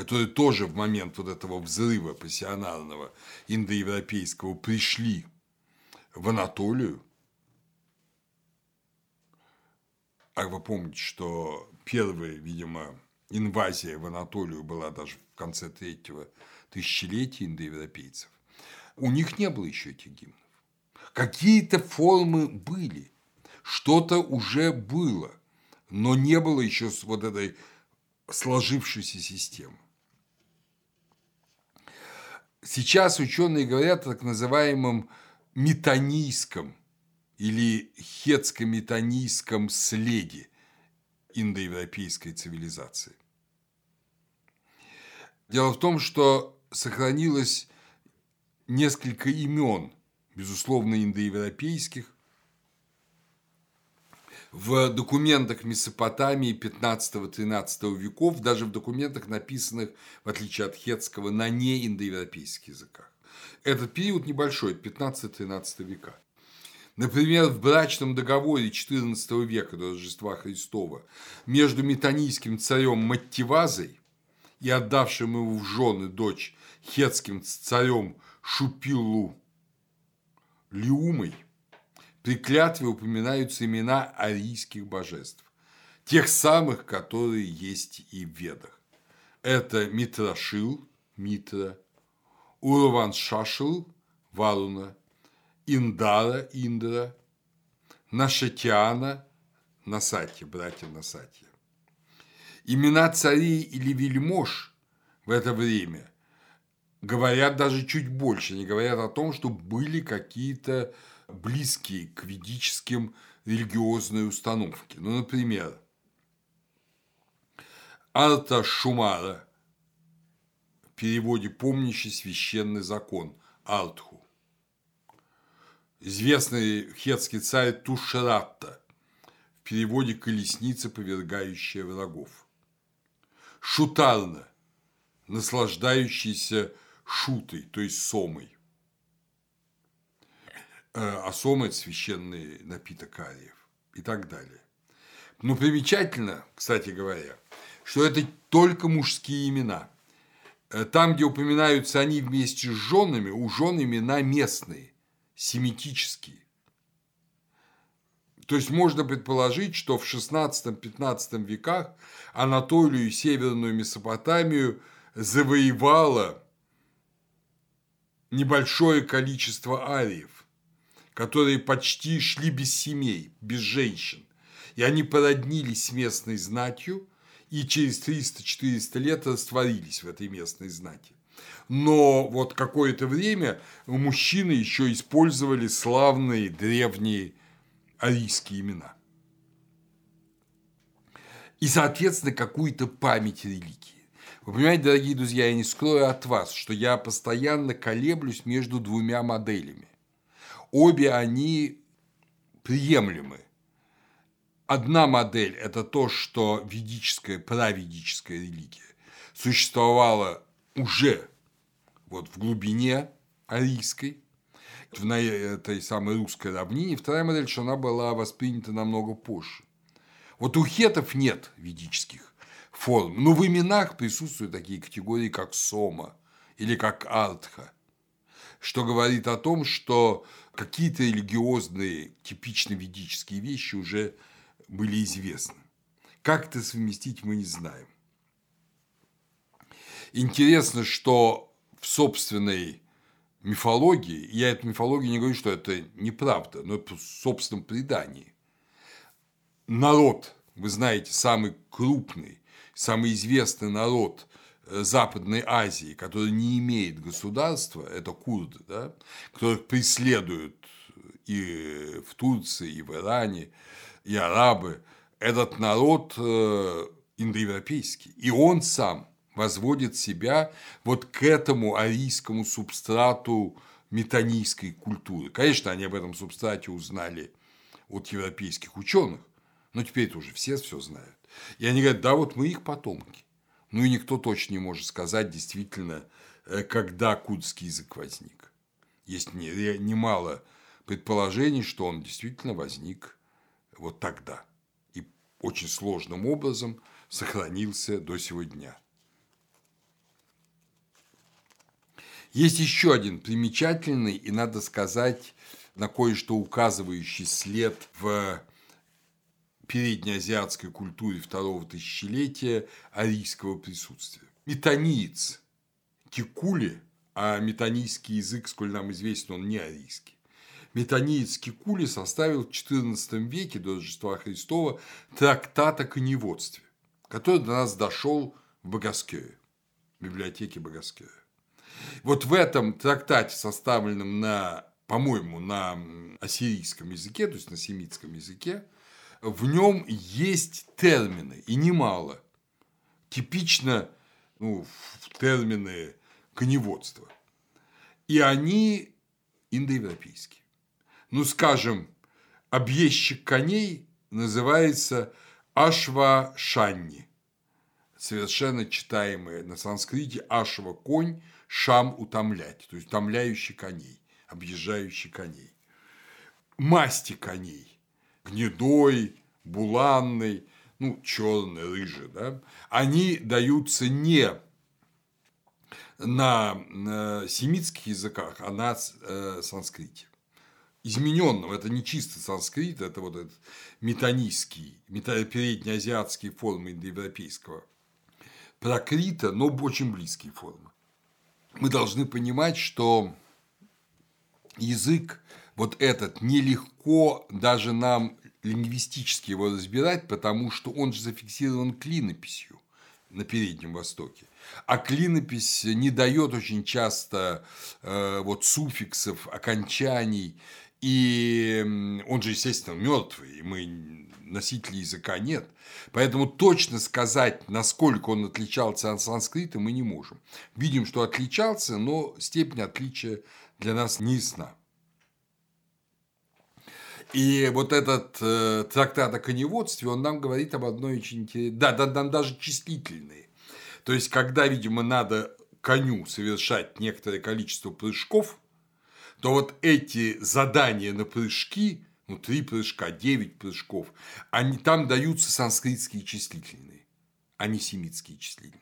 которые тоже в момент вот этого взрыва пассионарного индоевропейского пришли в Анатолию, а вы помните, что первая, видимо, инвазия в Анатолию была даже в конце третьего тысячелетия индоевропейцев, у них не было еще этих гимнов. Какие-то формы были, что-то уже было но не было еще вот этой сложившейся системы. Сейчас ученые говорят о так называемом метанийском или хетско-метанийском следе индоевропейской цивилизации. Дело в том, что сохранилось несколько имен, безусловно, индоевропейских, в документах Месопотамии 15-13 веков, даже в документах, написанных, в отличие от хетского, на неиндоевропейских языках. Этот период небольшой, 15-13 века. Например, в брачном договоре XIV века до Рождества Христова между метанийским царем Маттивазой и отдавшим его в жены дочь хетским царем Шупилу Лиумой – при клятве упоминаются имена арийских божеств, тех самых, которые есть и в Ведах. Это Митрашил, Митра, Ураваншашил, Варуна, Индара, Индра, Нашатиана, Насати, братья Насати. Имена царей или вельмож в это время говорят даже чуть больше. Они говорят о том, что были какие-то близкие к ведическим религиозные установки. Ну, например, Арта Шумара, в переводе «помнящий священный закон» Артху. Известный хетский царь Тушратта, в переводе «колесница, повергающая врагов». Шутарна, наслаждающийся шутой, то есть сомой. Э, сома – это священный напиток ариев и так далее. Но примечательно, кстати говоря, что это только мужские имена. Э, там, где упоминаются они вместе с женами, у жен имена местные, семитические. То есть можно предположить, что в XVI-XV веках Анатолию и Северную Месопотамию завоевало небольшое количество ариев, которые почти шли без семей, без женщин. И они породнились с местной знатью и через 300-400 лет растворились в этой местной знати. Но вот какое-то время мужчины еще использовали славные древние арийские имена. И, соответственно, какую-то память религии. Вы понимаете, дорогие друзья, я не скрою от вас, что я постоянно колеблюсь между двумя моделями. Обе они приемлемы. Одна модель – это то, что ведическая, праведическая религия существовала уже вот в глубине арийской, в этой самой русской равнине. Вторая модель, что она была воспринята намного позже. Вот у хетов нет ведических форм. Но в именах присутствуют такие категории, как сома или как артха, что говорит о том, что какие-то религиозные, типично ведические вещи уже были известны. Как это совместить, мы не знаем. Интересно, что в собственной мифологии, я эту мифологию не говорю, что это неправда, но это в собственном предании. Народ, вы знаете, самый крупный самый известный народ Западной Азии, который не имеет государства, это курды, да, которых преследуют и в Турции, и в Иране, и арабы. Этот народ э, индоевропейский. И он сам возводит себя вот к этому арийскому субстрату метанийской культуры. Конечно, они об этом субстрате узнали от европейских ученых, но теперь это уже все все знают. И они говорят, да, вот мы их потомки. Ну и никто точно не может сказать действительно, э, когда курдский язык возник. Есть немало предположений, что он действительно возник вот тогда. И очень сложным образом сохранился до сего дня. Есть еще один примечательный и, надо сказать, на кое-что указывающий след в переднеазиатской культуре второго тысячелетия арийского присутствия. Метаниец Кикули, а метанийский язык, сколь нам известен, он не арийский. Метаниец Кикули составил в XIV веке до Рождества Христова трактат о коневодстве, который до нас дошел в Богаскёе, в библиотеке Богаскёя. Вот в этом трактате, составленном на, по-моему, на ассирийском языке, то есть на семитском языке, в нем есть термины, и немало. Типично ну, термины коневодства. И они индоевропейские. Ну, скажем, объездчик коней называется Ашва Шанни. Совершенно читаемое на санскрите Ашва – конь, Шам – утомлять, то есть утомляющий коней, объезжающий коней. Масти коней гнедой, буланный, ну, черный, рыжий, да, они даются не на, на семитских языках, а на э, санскрите. Измененного, это не чисто санскрит, это вот этот метанийский, переднеазиатские формы индоевропейского прокрита, но очень близкие формы. Мы должны понимать, что язык вот этот нелегко даже нам, лингвистически его разбирать, потому что он же зафиксирован клинописью на Переднем Востоке. А клинопись не дает очень часто э, вот суффиксов, окончаний, и он же, естественно, мертвый, и мы носителей языка нет. Поэтому точно сказать, насколько он отличался от санскрита, мы не можем. Видим, что отличался, но степень отличия для нас не ясна. И вот этот э, трактат о коневодстве, он нам говорит об одной очень интересной... Да, да, там даже числительные. То есть, когда, видимо, надо коню совершать некоторое количество прыжков, то вот эти задания на прыжки, ну, три прыжка, девять прыжков, они там даются санскритские числительные, а не семитские числительные.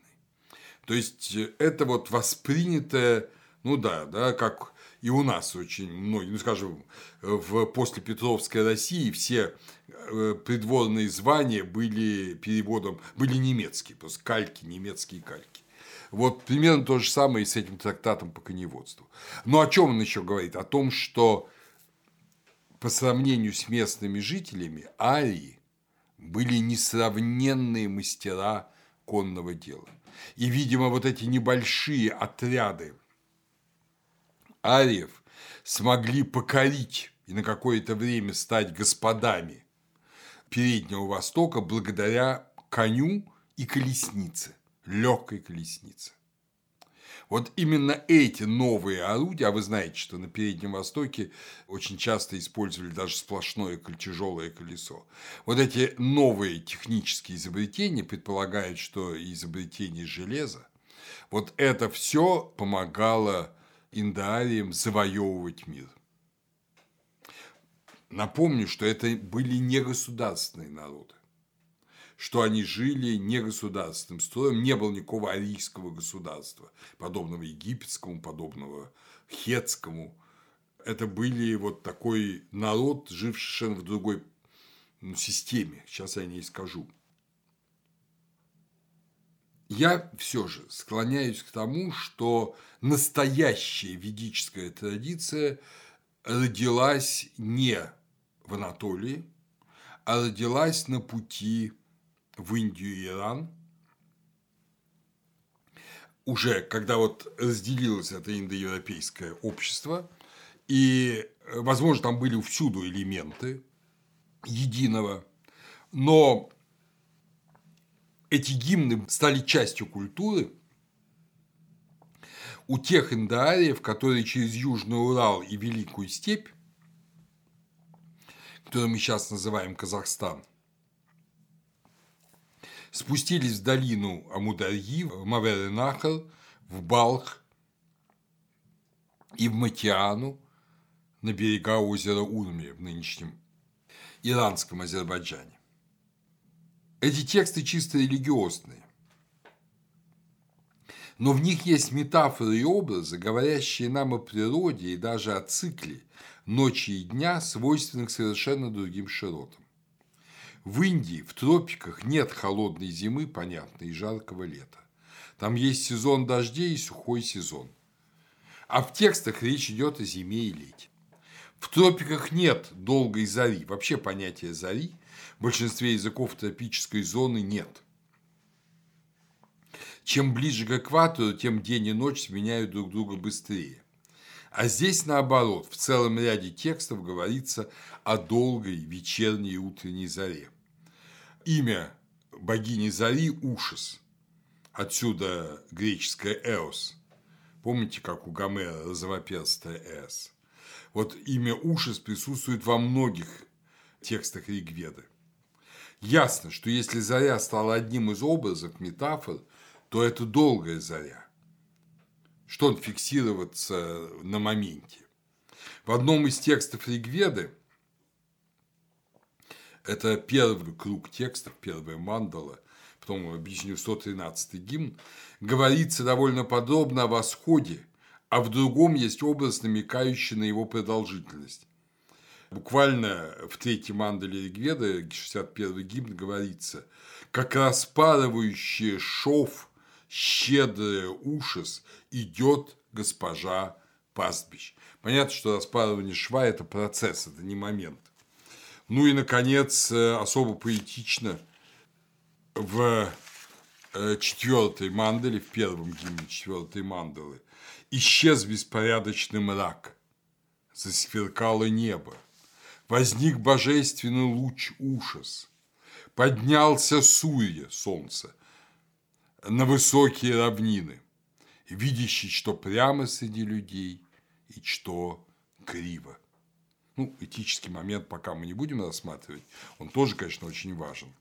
То есть, э, это вот воспринято, ну да, да, как и у нас очень многие, ну, скажем, в после Петровской России все э, придворные звания были переводом, были немецкие, просто кальки, немецкие кальки. Вот примерно то же самое и с этим трактатом по коневодству. Но о чем он еще говорит? О том, что по сравнению с местными жителями арии были несравненные мастера конного дела. И, видимо, вот эти небольшие отряды ариев смогли покорить и на какое-то время стать господами Переднего Востока благодаря коню и колеснице, легкой колеснице. Вот именно эти новые орудия, а вы знаете, что на Переднем Востоке очень часто использовали даже сплошное тяжелое колесо. Вот эти новые технические изобретения предполагают, что изобретение железа, вот это все помогало индаариям завоевывать мир. Напомню, что это были не государственные народы, что они жили не государственным строем, не было никакого арийского государства, подобного египетскому, подобного хетскому. Это были вот такой народ, живший совершенно в другой ну, системе. Сейчас я не скажу. Я все же склоняюсь к тому, что настоящая ведическая традиция родилась не в Анатолии, а родилась на пути в Индию и Иран, уже когда вот разделилось это индоевропейское общество, и, возможно, там были всюду элементы единого, но эти гимны стали частью культуры у тех индоариев, которые через Южный Урал и Великую Степь, которую мы сейчас называем Казахстан, спустились в долину Амударьи, в Маверенахар, в Балх и в Матиану на берега озера Урми в нынешнем иранском Азербайджане. Эти тексты чисто религиозные. Но в них есть метафоры и образы, говорящие нам о природе и даже о цикле ночи и дня, свойственных совершенно другим широтам. В Индии, в тропиках нет холодной зимы, понятно, и жаркого лета. Там есть сезон дождей и сухой сезон. А в текстах речь идет о зиме и лете. В тропиках нет долгой зари, вообще понятия зари в большинстве языков тропической зоны нет. Чем ближе к экватору, тем день и ночь сменяют друг друга быстрее. А здесь наоборот, в целом ряде текстов говорится о долгой вечерней и утренней заре. Имя богини зари – Ушис. Отсюда греческое «эос». Помните, как у Гомера розовоперстая «эс»? Вот имя Ушис присутствует во многих текстах Ригведы. Ясно, что если заря стала одним из образов метафор, то это долгая заря. Что он фиксироваться на моменте. В одном из текстов Ригведы, это первый круг текстов, первая мандала, потом объясню 113 гимн, говорится довольно подробно о восходе, а в другом есть образ, намекающий на его продолжительность. Буквально в третьем мандале Ригведа, 61-й гимн, говорится, как распарывающий шов, щедрый ушес, идет госпожа пастбищ. Понятно, что распарывание шва – это процесс, это не момент. Ну и, наконец, э, особо поэтично в э, четвертой мандале, в первом гимне четвертой мандалы, исчез беспорядочный мрак, засверкало небо, возник божественный луч ужас, поднялся Сурья, солнце, на высокие равнины, видящий, что прямо среди людей и что криво. Ну, этический момент пока мы не будем рассматривать, он тоже, конечно, очень важен.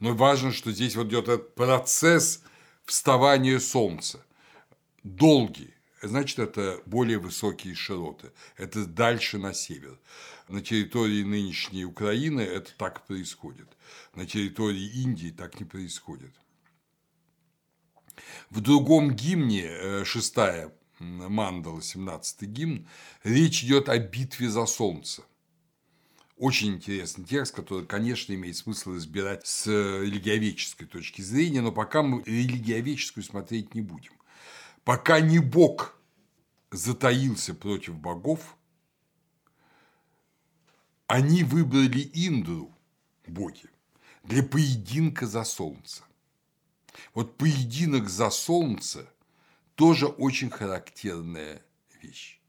Но важно, что здесь вот идет этот процесс вставания солнца. Долгий, значит, это более высокие широты. Это дальше на север. На территории нынешней Украины это так происходит. На территории Индии так не происходит. В другом гимне, э, шестая мандала, 17 гимн, речь идет о битве за солнце. Очень интересный текст, который, конечно, имеет смысл избирать с религиоведческой точки зрения, но пока мы религиоведческую смотреть не будем. Пока не Бог затаился против богов, они выбрали Индру, боги, для поединка за солнце. Вот поединок за солнце тоже очень характерная вещь.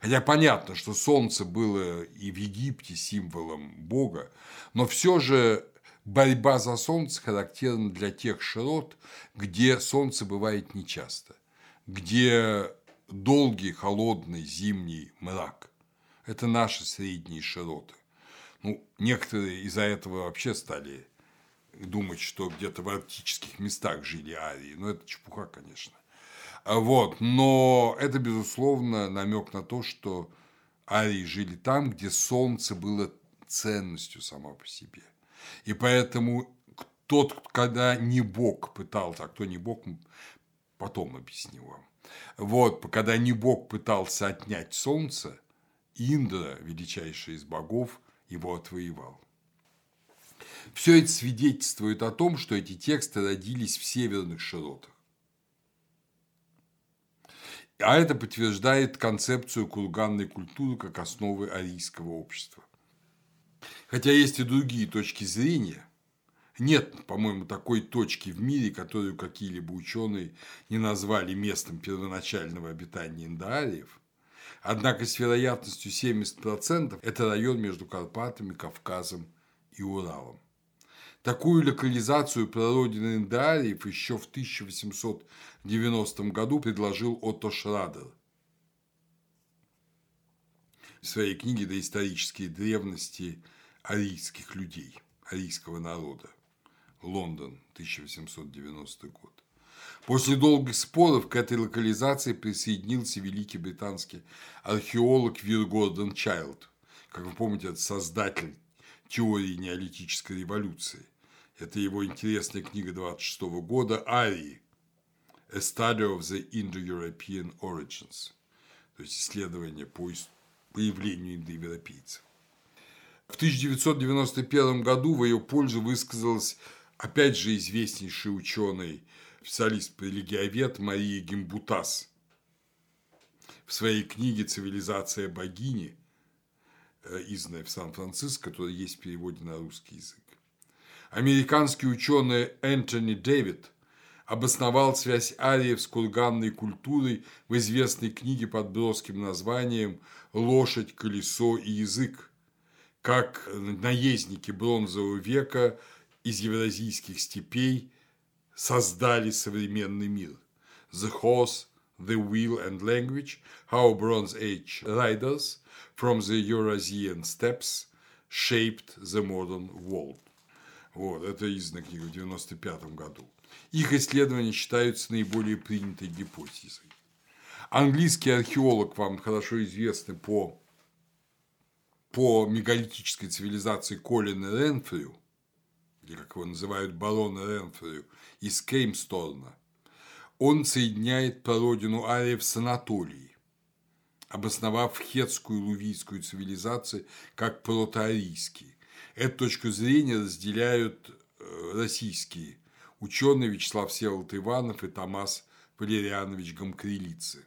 Хотя понятно, что солнце было и в Египте символом Бога, но все же борьба за солнце характерна для тех широт, где солнце бывает нечасто, где долгий, холодный, зимний мрак. Это наши средние широты. Ну, некоторые из-за этого вообще стали думать, что где-то в арктических местах жили арии. Но это чепуха, конечно. А вот. Но это, безусловно, намек на то, что арии жили там, где солнце было ценностью само по себе. И поэтому тот, когда не Бог пытался, а кто не Бог, потом объясню вам. Вот, когда не Бог пытался отнять солнце, Индра, величайший из богов, его отвоевал. Все это свидетельствует о том, что эти тексты родились в северных широтах. А это подтверждает концепцию курганной культуры как основы арийского общества. Хотя есть и другие точки зрения, нет, по-моему, такой точки в мире, которую какие-либо ученые не назвали местом первоначального обитания индоариев. Однако с вероятностью 70% это район между Карпатами, Кавказом и Уралом. Такую локализацию прародины Индаариев еще в 1890 году предложил Отто Шрадер в своей книге «Доисторические древности арийских людей, арийского народа». Лондон, 1890 год. После долгих споров к этой локализации присоединился великий британский археолог Вир Гордон Чайлд. Как вы помните, это создатель теории неолитической революции – это его интересная книга 26 года «Арии. A Study of the Indo-European Origins», то есть исследование по появлению индоевропейцев. В 1991 году в ее пользу высказалась опять же известнейший ученый, специалист-религиовед Мария Гимбутас в своей книге «Цивилизация богини», э, изданной в Сан-Франциско, которая есть в переводе на русский язык. Американский ученый Энтони Дэвид обосновал связь ариев с курганной культурой в известной книге под броским названием «Лошадь, колесо и язык», как наездники бронзового века из евразийских степей создали современный мир. The Horse, The Wheel and Language, How Bronze Age Riders from the Eurasian Steppes Shaped the Modern World. Вот, это издана книга в 1995 году. Их исследования считаются наиболее принятой гипотезой. Английский археолог, вам хорошо известный по, по мегалитической цивилизации Колина Ренфрю, как его называют барона Ренфрю, из Кеймсторна, он соединяет прародину ариев с Анатолией, обосновав хетскую и лувийскую цивилизации как протоарийские Эту точку зрения разделяют э, российские ученые Вячеслав Всеволод Иванов и Томас Валерианович Гамкрилицы.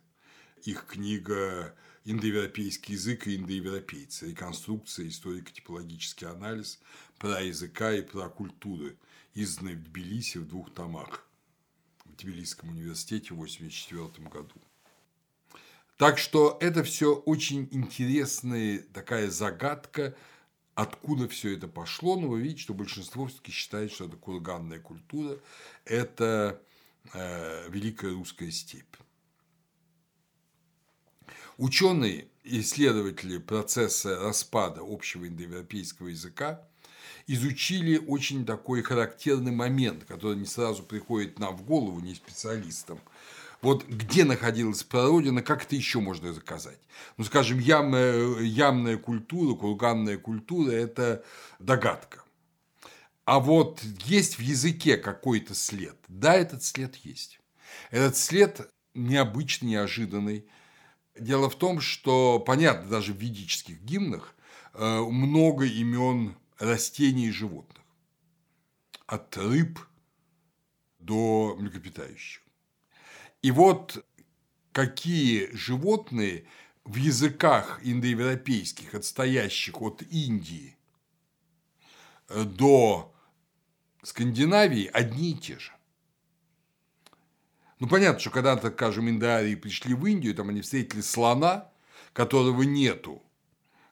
их книга «Индоевропейский язык и индоевропейцы. Реконструкция, историко-типологический анализ про языка и про культуры», изданный в Тбилиси в двух томах в Тбилисском университете в 1984 году. Так что это все очень интересная такая загадка, откуда все это пошло, но вы видите, что большинство все-таки считает, что это курганная культура, это э, Великая Русская степь. Ученые, исследователи процесса распада общего индоевропейского языка изучили очень такой характерный момент, который не сразу приходит нам в голову, не специалистам. Вот где находилась прародина, как это еще можно заказать? Ну, скажем, ямная, ямная культура, курганная культура – это догадка. А вот есть в языке какой-то след. Да, этот след есть. Этот след необычный, неожиданный. Дело в том, что, понятно, даже в ведических гимнах э, много имен растений и животных. От рыб до млекопитающих. И вот какие животные в языках индоевропейских, отстоящих от Индии до Скандинавии, одни и те же. Ну, понятно, что когда-то, скажем, индоарии пришли в Индию, там они встретили слона, которого нету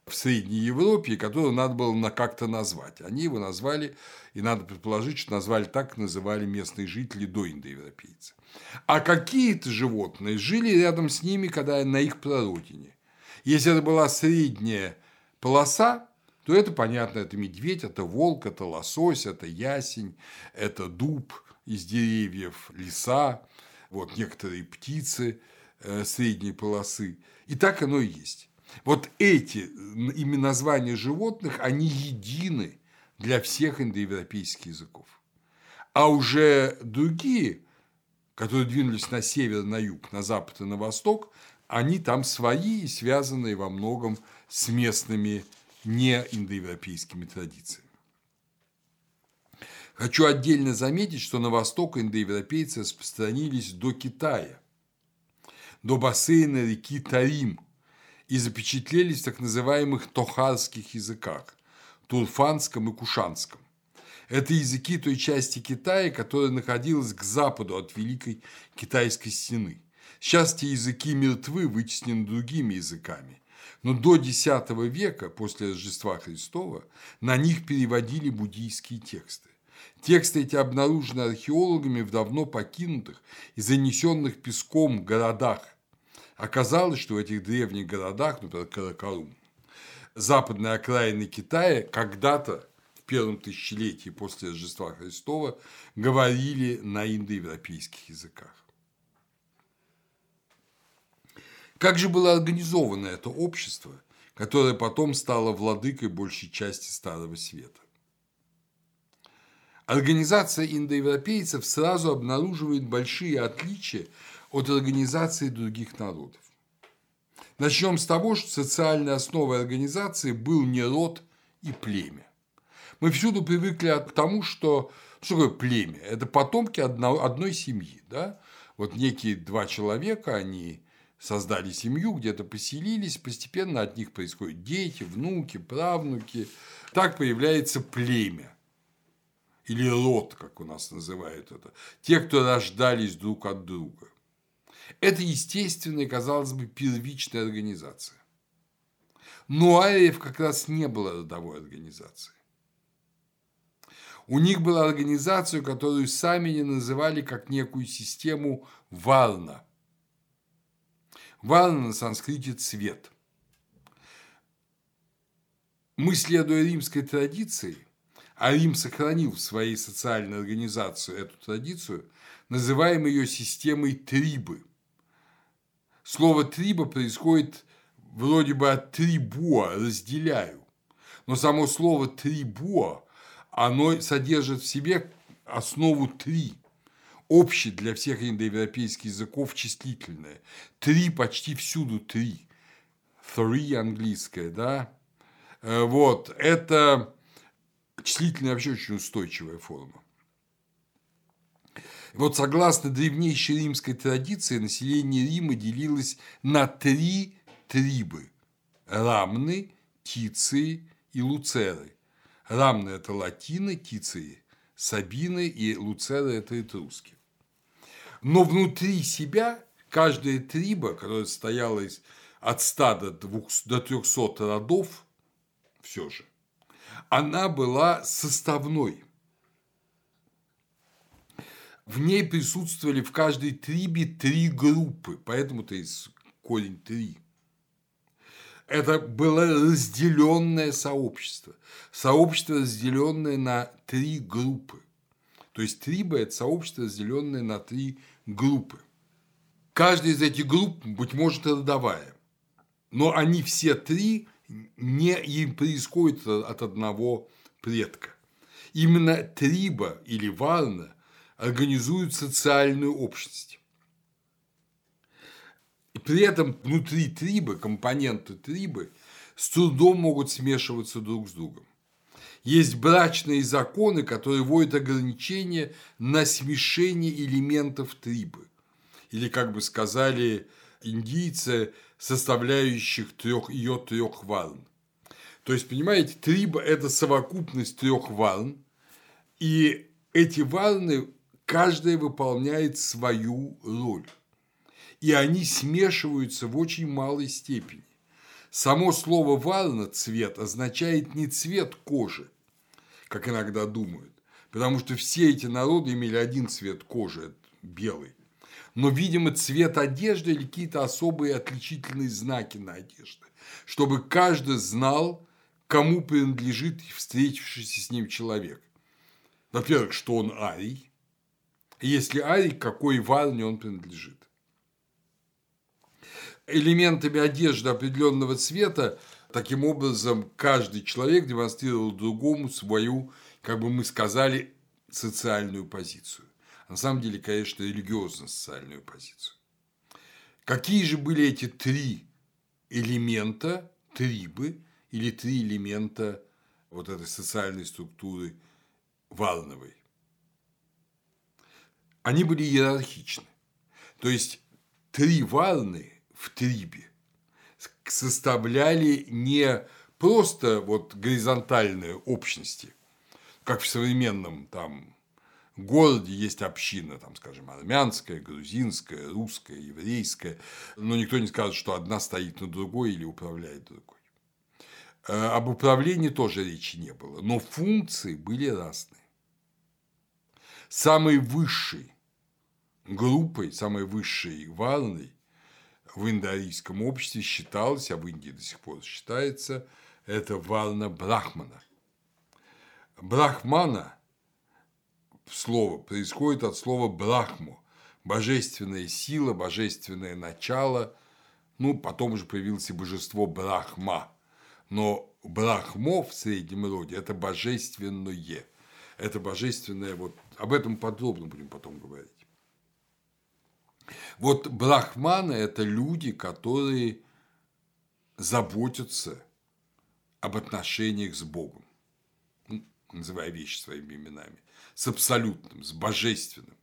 в Средней Европе, которого надо было на как-то назвать. Они его назвали, и надо предположить, что назвали так, называли местные жители до индоевропейцев. А какие-то животные жили рядом с ними, когда на их прародине. Если это была средняя полоса, то это понятно, это медведь, это волк, это лосось, это ясень, это дуб из деревьев, леса, вот некоторые птицы э, средней полосы. И так оно и есть. Вот эти ими названия животных, они едины для всех индоевропейских языков. А уже другие, которые двинулись на север, на юг, на запад и на восток, они там свои и связанные во многом с местными не индоевропейскими традициями. Хочу отдельно заметить, что на восток индоевропейцы распространились до Китая, до бассейна реки Тарим и запечатлелись в так называемых тохарских языках – турфанском и кушанском. Это языки той части Китая, которая находилась к западу от Великой Китайской стены. Сейчас эти языки мертвы, вытеснены другими языками. Но до X века, после Рождества Христова, на них переводили буддийские тексты. Тексты эти обнаружены археологами в давно покинутых и занесенных песком городах. Оказалось, что в этих древних городах, например, Каракарум, западной окраины Китая, когда-то в первом тысячелетии после Рождества Христова говорили на индоевропейских языках. Как же было организовано это общество, которое потом стало владыкой большей части Старого Света? Организация индоевропейцев сразу обнаруживает большие отличия от организации других народов. Начнем с того, что социальной основой организации был не род и племя. Мы всюду привыкли к тому, что что такое племя? Это потомки одной семьи. Да? Вот некие два человека, они создали семью, где-то поселились, постепенно от них происходят дети, внуки, правнуки. Так появляется племя или род, как у нас называют это, те, кто рождались друг от друга. Это естественная, казалось бы, первичная организация. Но ариев как раз не было родовой организации. У них была организация, которую сами не называли как некую систему варна. Варна на санскрите – цвет. Мы, следуя римской традиции, а Рим сохранил в своей социальной организации эту традицию, называем ее системой трибы. Слово триба происходит вроде бы от трибуа, разделяю. Но само слово трибуа, оно содержит в себе основу три, общий для всех индоевропейских языков числительное. Три почти всюду три. Three английское, да? Э, вот, это Числительная вообще очень устойчивая форма. Вот согласно древнейшей римской традиции, население Рима делилось на три трибы – рамны, тиции и луцеры. Рамны – это латины, тиции – сабины и луцеры – это этруски. Но внутри себя каждая триба, которая состояла из от 100 до, 200, до 300 родов, все же, она была составной. В ней присутствовали в каждой трибе три группы, поэтому-то есть корень три. Это было разделенное сообщество. Сообщество, разделенное на три группы. То есть триба – это сообщество, разделенное на три группы. Каждая из этих групп, быть может, родовая но они все три не им происходят от одного предка. Именно триба или варна организуют социальную общность. И при этом внутри трибы, компоненты трибы с трудом могут смешиваться друг с другом. Есть брачные законы, которые вводят ограничения на смешение элементов трибы. Или, как бы сказали индийцы, составляющих трех, ее трех волн. То есть, понимаете, триба – это совокупность трех волн, и эти волны, каждая выполняет свою роль. И они смешиваются в очень малой степени. Само слово «волна» – цвет означает не цвет кожи, как иногда думают, потому что все эти народы имели один цвет кожи – белый но, видимо, цвет одежды или какие-то особые отличительные знаки на одежде, чтобы каждый знал, кому принадлежит встретившийся с ним человек. Во-первых, что он арий, если арий, какой варне он принадлежит. Элементами одежды определенного цвета Таким образом, каждый человек демонстрировал другому свою, как бы мы сказали, социальную позицию на самом деле, конечно, религиозно-социальную позицию. Какие же были эти три элемента трибы или три элемента вот этой социальной структуры Валновой? Они были иерархичны. То есть три валны в трибе составляли не просто вот горизонтальные общности, как в современном там городе есть община, там, скажем, армянская, грузинская, русская, еврейская, но никто не скажет, что одна стоит на другой или управляет другой. Э, об управлении тоже речи не было, но функции были разные. Самой высшей группой, самой высшей варной в индоарийском обществе считалось, а в Индии до сих пор считается, это варна Брахмана. Брахмана – слово происходит от слова брахму – божественная сила, божественное начало. Ну, потом уже появилось и божество Брахма. Но Брахмо в среднем роде – это божественное. Это божественное, вот об этом подробно будем потом говорить. Вот брахманы – это люди, которые заботятся об отношениях с Богом, ну, называя вещи своими именами с абсолютным, с божественным.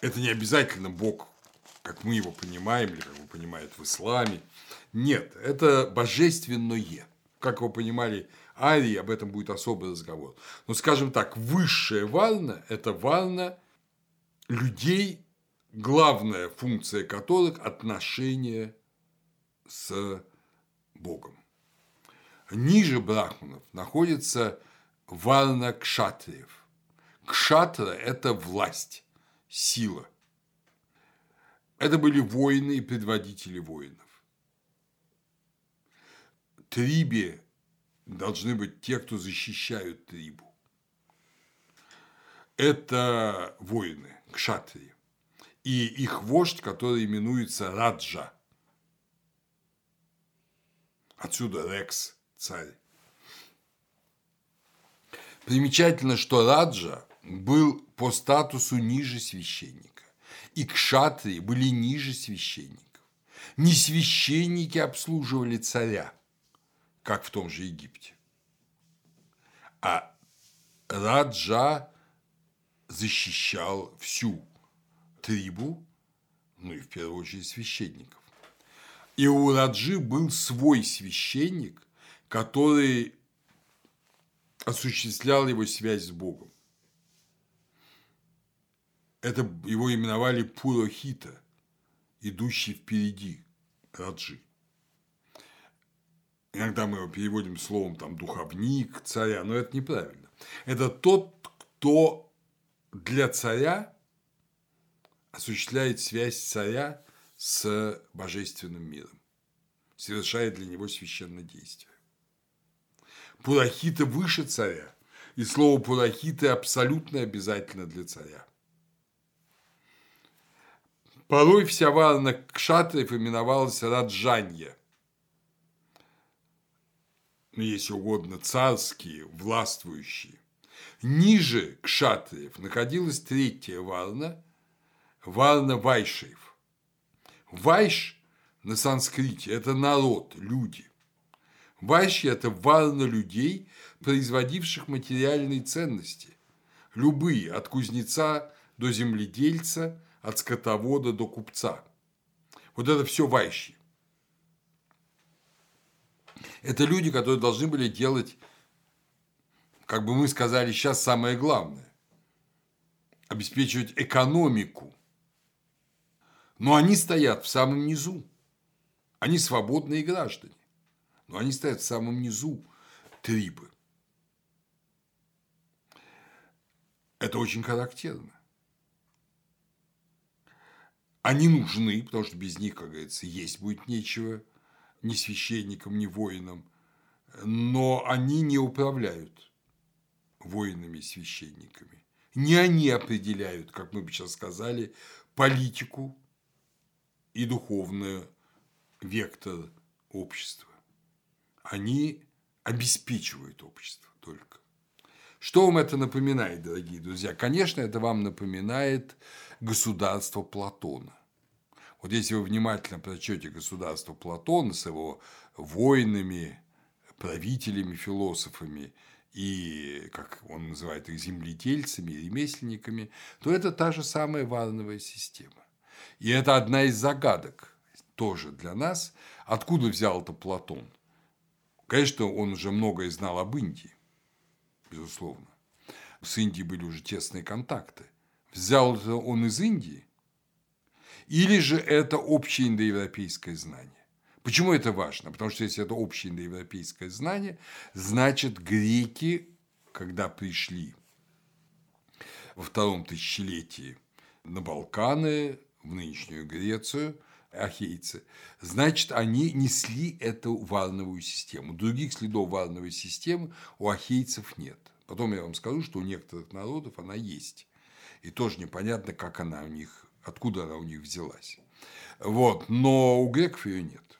Это не обязательно Бог, как мы его понимаем, или как его понимают в исламе. Нет, это божественное. Как вы понимали, Арии, об этом будет особый разговор. Но, скажем так, высшая вална – это вална людей, главная функция которых – отношения с Богом. Ниже брахманов находится вална кшатриев. Кшатра – это власть, сила. Это были воины и предводители воинов. Трибе должны быть те, кто защищают трибу. Это воины, кшатрии. И их вождь, который именуется Раджа. Отсюда Рекс, царь. Примечательно, что Раджа был по статусу ниже священника, и кшатрии были ниже священников. Не священники обслуживали царя, как в том же Египте, а Раджа защищал всю трибу, ну и в первую очередь священников. И у Раджи был свой священник, который осуществлял его связь с Богом. Это его именовали Пурохита, идущий впереди Раджи. Иногда мы его переводим словом там духовник царя, но это неправильно. Это тот, кто для царя осуществляет связь царя с божественным миром, совершает для него священное действие. Пурахита выше царя, и слово Пурахита абсолютно обязательно для царя. Порой вся варна кшатриев именовалась Раджанья. Ну, если угодно, царские, властвующие. Ниже кшатриев находилась третья варна, варна вайшев. Вайш на санскрите – это народ, люди. Вайши – это варна людей, производивших материальные ценности. Любые, от кузнеца до земледельца, от скотовода до купца. Вот это все вайши. Это люди, которые должны были делать, как бы мы сказали сейчас, самое главное – обеспечивать экономику. Но они стоят в самом низу. Они свободные граждане. Но они стоят в самом низу трибы. Это очень характерно. Они нужны, потому что без них, как говорится, есть будет нечего ни священникам, ни воинам, но они не управляют воинами и священниками. Не они определяют, как мы бы сейчас сказали, политику и духовный вектор общества. Они обеспечивают общество только. Что вам это напоминает, дорогие друзья? Конечно, это вам напоминает государство Платона. Вот если вы внимательно прочтете государство Платона с его воинами, правителями, философами и, как он называет их, земледельцами, ремесленниками, то это та же самая варновая система. И это одна из загадок тоже для нас, откуда взял это Платон. Конечно, он уже многое знал об Индии, безусловно. С Индией были уже тесные контакты. Взял это он из Индии, или же это общее индоевропейское знание? Почему это важно? Потому что если это общее индоевропейское знание, значит греки, когда пришли во втором тысячелетии на Балканы, в нынешнюю Грецию, ахейцы, значит, они несли эту варновую систему. Других следов варновой системы у ахейцев нет. Потом я вам скажу, что у некоторых народов она есть. И тоже непонятно, как она у них откуда она у них взялась. Вот, но у греков ее нет.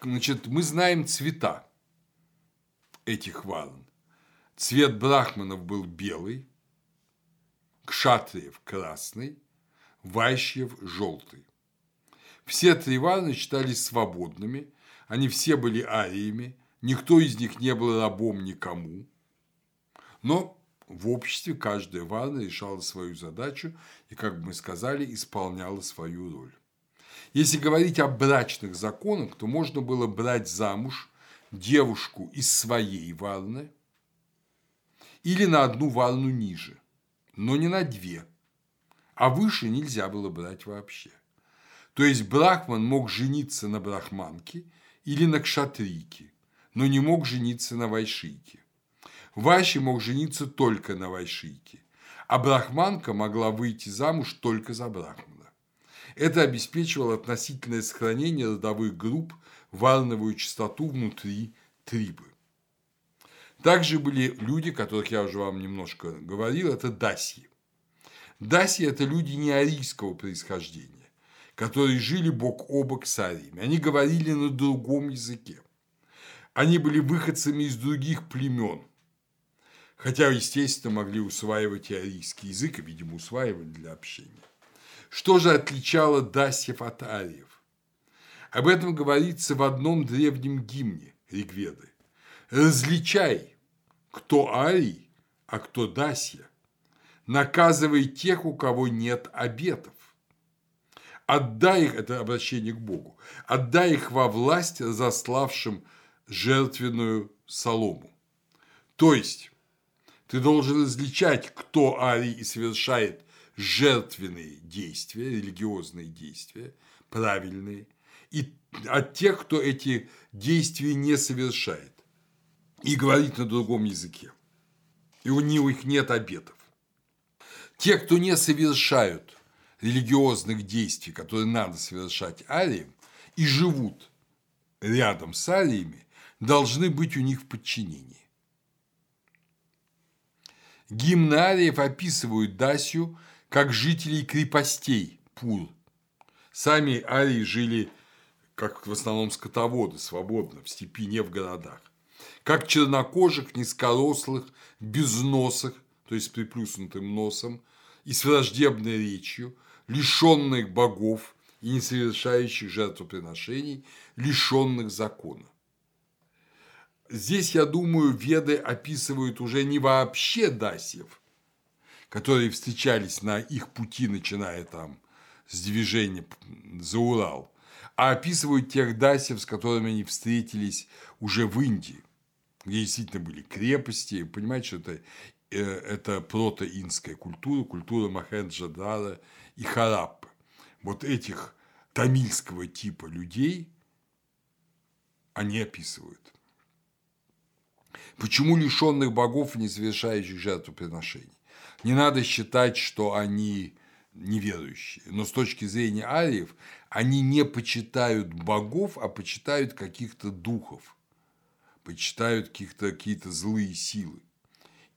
Значит, мы знаем цвета этих варн. Цвет брахманов был белый, кшатриев – красный, вайщев – желтый. Все три варны считались свободными, они все были ариями, никто из них не был рабом никому. Но в обществе каждая варна решала свою задачу и, как мы сказали, исполняла свою роль. Если говорить о брачных законах, то можно было брать замуж девушку из своей варны или на одну варну ниже, но не на две, а выше нельзя было брать вообще. То есть брахман мог жениться на брахманке или на кшатрийке, но не мог жениться на вайшийке. Ващи мог жениться только на Вайшийке, а брахманка могла выйти замуж только за брахмана. Это обеспечивало относительное сохранение родовых групп, варновую чистоту внутри трибы. Также были люди, которых я уже вам немножко говорил, это даси. Даси – это люди не арийского происхождения, которые жили бок о бок с ариями. Они говорили на другом языке. Они были выходцами из других племен – Хотя, естественно, могли усваивать и арийский язык, и, видимо, усваивали для общения. Что же отличало дасьев от ариев? Об этом говорится в одном древнем гимне Ригведы. «Различай, кто арий, а кто дасья. Наказывай тех, у кого нет обетов. Отдай их, это обращение к Богу, отдай их во власть заславшим жертвенную солому. То есть, ты должен различать, кто арий и совершает жертвенные действия, религиозные действия, правильные, и от тех, кто эти действия не совершает и говорит на другом языке. И у них нет обетов. Те, кто не совершают религиозных действий, которые надо совершать ариям, и живут рядом с ариями, должны быть у них в подчинении. Гимны ариев описывают Дасью как жителей крепостей Пур. Сами арии жили как в основном скотоводы, свободно, в степи, не в городах. Как чернокожих, низкорослых, безносых, то есть с приплюснутым носом, и с враждебной речью, лишенных богов и не совершающих жертвоприношений, лишенных закона. Здесь, я думаю, веды описывают уже не вообще дасьев, которые встречались на их пути, начиная там с движения за Урал, а описывают тех дасьев, с которыми они встретились уже в Индии, где действительно были крепости. Понимаете, что это, это протоинская культура, культура Махенджадара и Хараппы. Вот этих тамильского типа людей они описывают. Почему лишенных богов, не совершающих жертвоприношений? Не надо считать, что они неверующие. Но с точки зрения ариев, они не почитают богов, а почитают каких-то духов, почитают каких-то какие-то злые силы.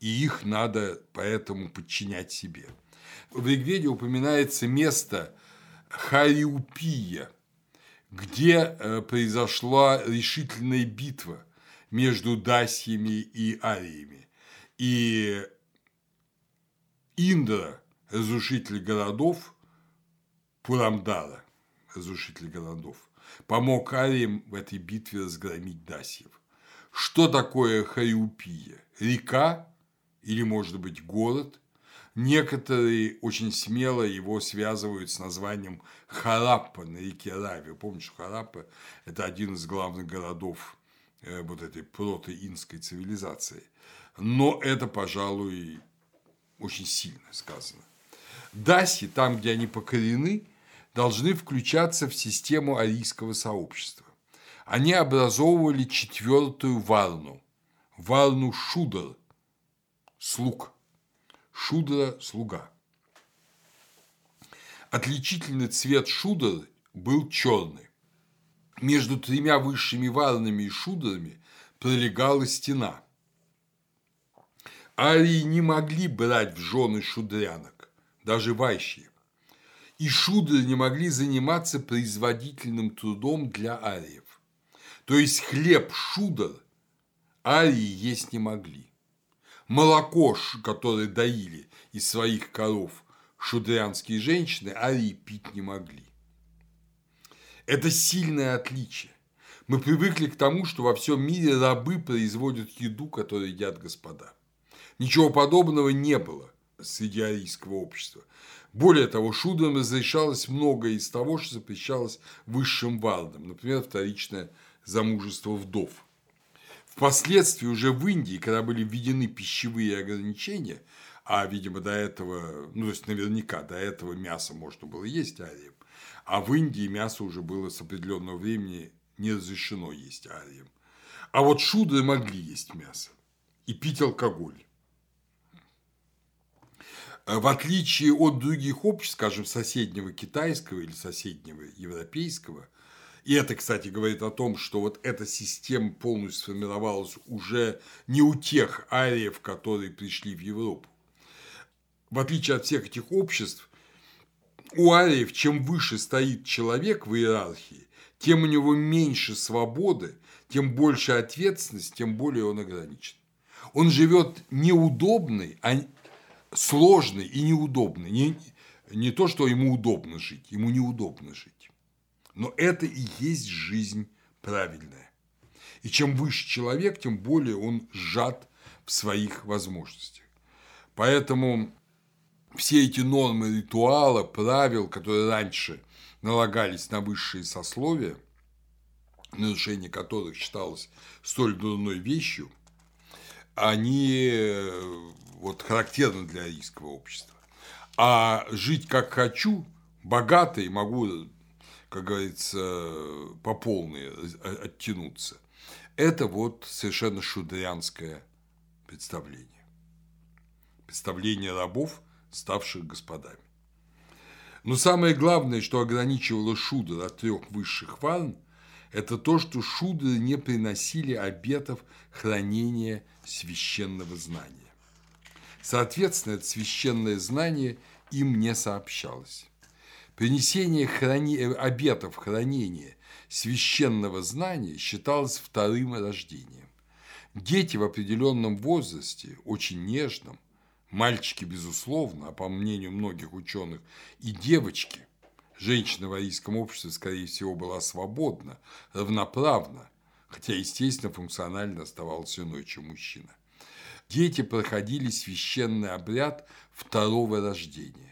И их надо поэтому подчинять себе. В Ригведе упоминается место Хариупия, где э, произошла решительная битва между дасьями и ариями. И Индра, разрушитель городов, Пурамдара, разрушитель городов, помог ариям в этой битве разгромить дасьев. Что такое Хариупия? Река или, может быть, город – Некоторые очень смело его связывают с названием Хараппа на реке Рави. Помните, что Хараппа – это один из главных городов э, вот этой протоинской цивилизации. Но это, пожалуй, очень сильно сказано. Даси, там, где они покорены, должны включаться в систему арийского сообщества. Они образовывали четвертую варну, варну Шудр, слуг – Шудра – слуга. Отличительный цвет шудр был черный. Между тремя высшими варнами и шудрами пролегала стена. Арии не могли брать в жены шудрянок, даже вайщие. И шудры не могли заниматься производительным трудом для ариев. То есть хлеб шудр арии есть не могли молоко, которое доили из своих коров шудрянские женщины, арии пить не могли. Это сильное отличие. Мы привыкли к тому, что во всем мире рабы производят еду, которую едят господа. Ничего подобного не было среди арийского общества. Более того, шудрам разрешалось многое из того, что запрещалось высшим вардам, например, вторичное замужество вдов – Впоследствии уже в Индии, когда были введены пищевые ограничения, а, видимо, до этого, ну, то есть наверняка до этого мясо можно было есть арием, а в Индии мясо уже было с определенного времени не разрешено есть арием. А вот шудры могли есть мясо и пить алкоголь. В отличие от других обществ, скажем, соседнего китайского или соседнего европейского, и это, кстати, говорит о том, что вот эта система полностью сформировалась уже не у тех ариев, которые пришли в Европу. В отличие от всех этих обществ, у ариев чем выше стоит человек в иерархии, тем у него меньше свободы, тем больше ответственность, тем более он ограничен. Он живет неудобный, а сложный и неудобный. Не, не то, что ему удобно жить, ему неудобно жить. Но это и есть жизнь правильная. И чем выше человек, тем более он сжат в своих возможностях. Поэтому все эти нормы ритуала, правил, которые раньше налагались на высшие сословия, нарушение которых считалось столь дурной вещью, они э, вот характерны для арийского общества. А жить как хочу, богатый, могу, как говорится, по полной оттянуться. Это вот совершенно шудрянское представление. Представление рабов, ставших господами. Но самое главное, что ограничивало шудр от трех высших варн, это то, что шудры не приносили обетов хранения священного знания. Соответственно, это священное знание им не сообщалось. Принесение храни... обетов хранения священного знания считалось вторым рождением. Дети в определенном возрасте, очень нежном, мальчики, безусловно, а по мнению многих ученых, и девочки, женщина в арийском обществе, скорее всего, была свободна, равноправна, хотя, естественно, функционально оставалась иной, чем мужчина. Дети проходили священный обряд второго рождения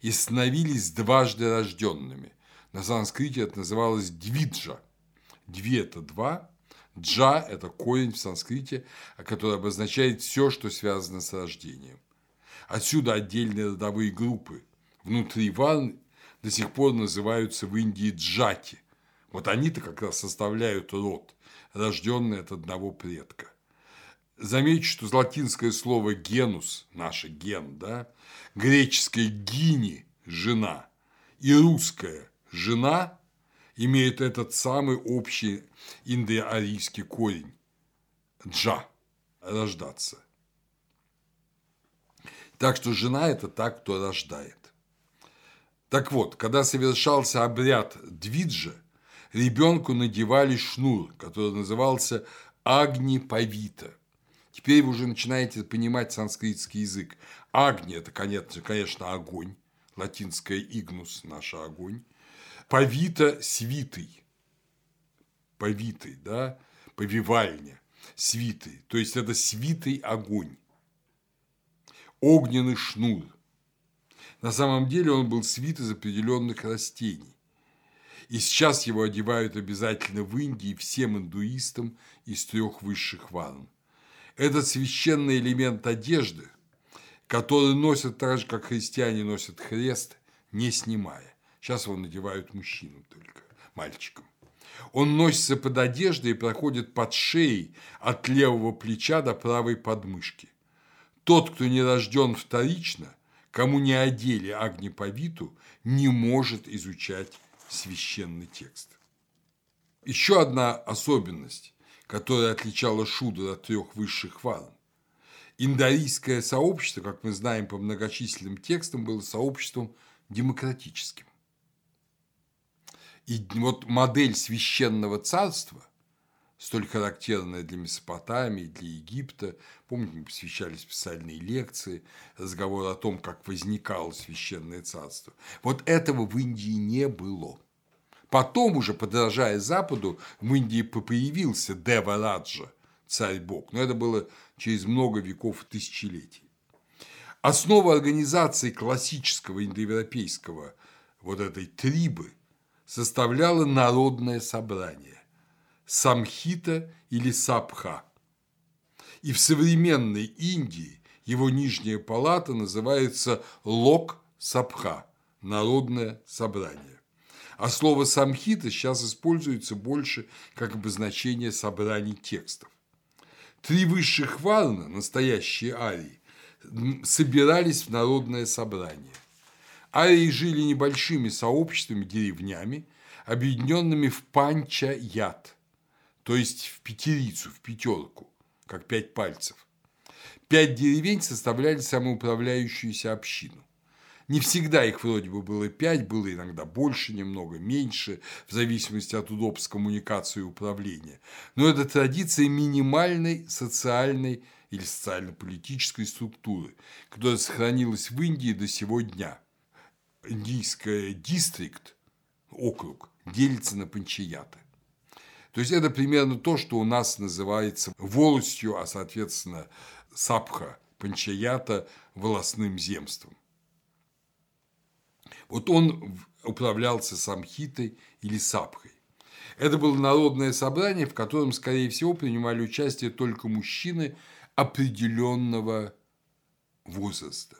и становились дважды рожденными. На санскрите это называлось двиджа. Две – это два, джа – это корень в санскрите, который обозначает все, что связано с рождением. Отсюда отдельные родовые группы. Внутри ван до сих пор называются в Индии джати. Вот они-то как раз составляют род, рожденный от одного предка. Замечу, что латинское слово «генус», наше «ген», да, греческое «гини» – «жена» и русское «жена» имеют этот самый общий индоарийский корень – «джа» – рождаться. Так что жена – это та, кто рождает. Так вот, когда совершался обряд двиджа, ребенку надевали шнур, который назывался Агни Павита. Теперь вы уже начинаете понимать санскритский язык. Агни – это, конечно, огонь, латинское игнус – наш огонь. Павита – свитый, повитый, да, повивальня, свитый, то есть это свитый огонь огненный шнур. На самом деле он был свит из определенных растений. И сейчас его одевают обязательно в Индии всем индуистам из трех высших варн. Это священный элемент одежды, который носят так же, как христиане носят хрест, не снимая. Сейчас его надевают мужчинам только, мальчикам. Он носится под одеждой и проходит под шеей от левого плеча до правой подмышки. Тот, кто не рожден вторично, кому не одели Агнеповиту, не может изучать священный текст. Еще одна особенность, которая отличала Шудра от трех высших варн. Индорийское сообщество, как мы знаем по многочисленным текстам, было сообществом демократическим. И вот модель священного царства – столь характерная для Месопотамии, для Египта. Помните, мы посвящали специальные лекции, разговор о том, как возникало священное царство. Вот этого в Индии не было. Потом уже, подражая Западу, в Индии появился Девараджа, царь-бог, но это было через много веков и тысячелетий. Основа организации классического индоевропейского вот этой трибы составляло народное собрание самхита или сабха. И в современной Индии его нижняя палата называется лок-сабха – народное собрание. А слово самхита сейчас используется больше как обозначение собраний текстов. Три высших варна, настоящие арии, собирались в народное собрание. Арии жили небольшими сообществами, деревнями, объединенными в панча-яд – то есть в пятерицу, в пятерку, как пять пальцев. Пять деревень составляли самоуправляющуюся общину. Не всегда их вроде бы было пять, было иногда больше, немного меньше, в зависимости от удобств коммуникации и управления. Но это традиция минимальной социальной или социально-политической структуры, которая сохранилась в Индии до сего дня. Индийская дистрикт, округ, делится на панчаяты. То есть это примерно то, что у нас называется волостью, а соответственно сапха панчаята волосным земством. Вот он управлялся самхитой или сапхой. Это было народное собрание, в котором, скорее всего, принимали участие только мужчины определенного возраста.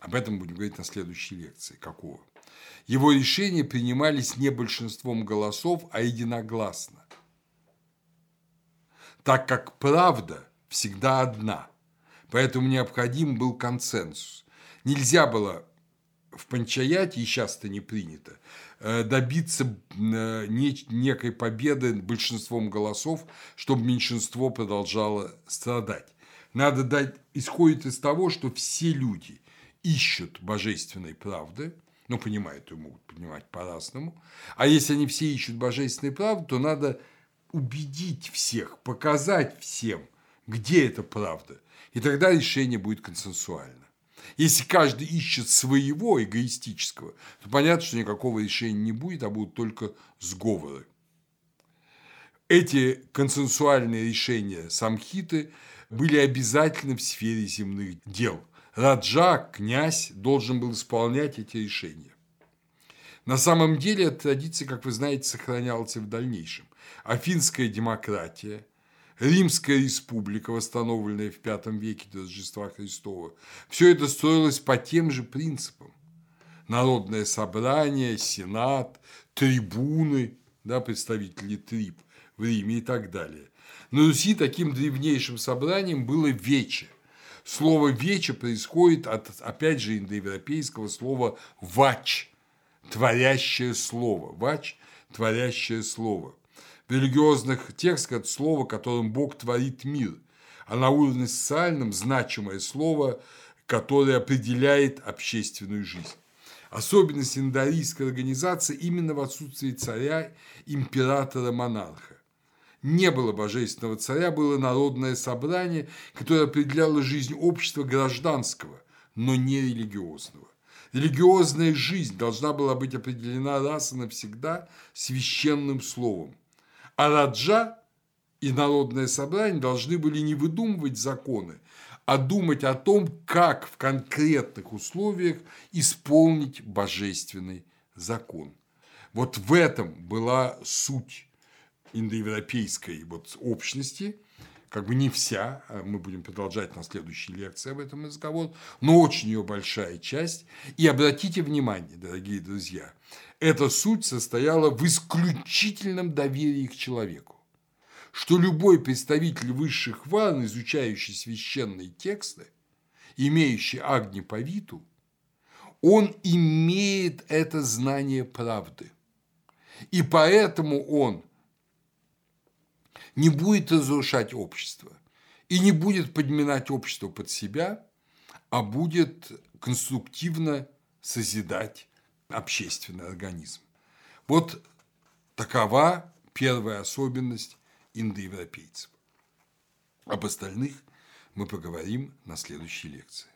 Об этом будем говорить на следующей лекции. Какого? Его решения принимались не большинством голосов, а единогласно. Так как правда всегда одна, поэтому необходим был консенсус. Нельзя было в панчаяте, и сейчас это не принято, э, добиться э, некой победы большинством голосов, чтобы меньшинство продолжало страдать. Надо дать, исходит из того, что все люди ищут божественной правды, ну, понимают ее могут понимать по-разному, а если они все ищут божественной правды, то надо убедить всех, показать всем, где эта правда, и тогда решение будет консенсуально. Если каждый ищет своего эгоистического, то понятно, что никакого решения не будет, а будут только сговоры. Эти консенсуальные решения самхиты были обязательны в сфере земных дел. Раджа, князь, должен был исполнять эти решения. На самом деле эта традиция, как вы знаете, сохранялась и в дальнейшем. Афинская демократия – Римская республика, восстановленная в V веке до Рождества Христова, все это строилось по тем же принципам. Народное собрание, сенат, трибуны, да, представители триб в Риме и так далее. На Руси таким древнейшим собранием было вече. Слово «вече» происходит от, опять же, индоевропейского слова «вач», творящее слово. «Вач» – творящее слово в религиозных текстах это слово, которым Бог творит мир, а на уровне социальном значимое слово, которое определяет общественную жизнь. Особенность индорийской организации именно в отсутствии царя, императора, монарха. Не было божественного царя, было народное собрание, которое определяло жизнь общества гражданского, но не религиозного. Религиозная жизнь должна была быть определена раз и навсегда священным словом. А Раджа и народное собрание должны были не выдумывать законы, а думать о том, как в конкретных условиях исполнить божественный закон. Вот в этом была суть индоевропейской вот общности, как бы не вся, а мы будем продолжать на следующей лекции об этом разговор, но очень ее большая часть. И обратите внимание, дорогие друзья, эта суть состояла в исключительном доверии к человеку что любой представитель высших ван, изучающий священные тексты, имеющий Агни Павиту, он имеет это знание правды. И поэтому он не будет разрушать общество и не будет подминать общество под себя, а будет конструктивно созидать общественный организм. Вот такова первая особенность индоевропейцев. Об остальных мы поговорим на следующей лекции.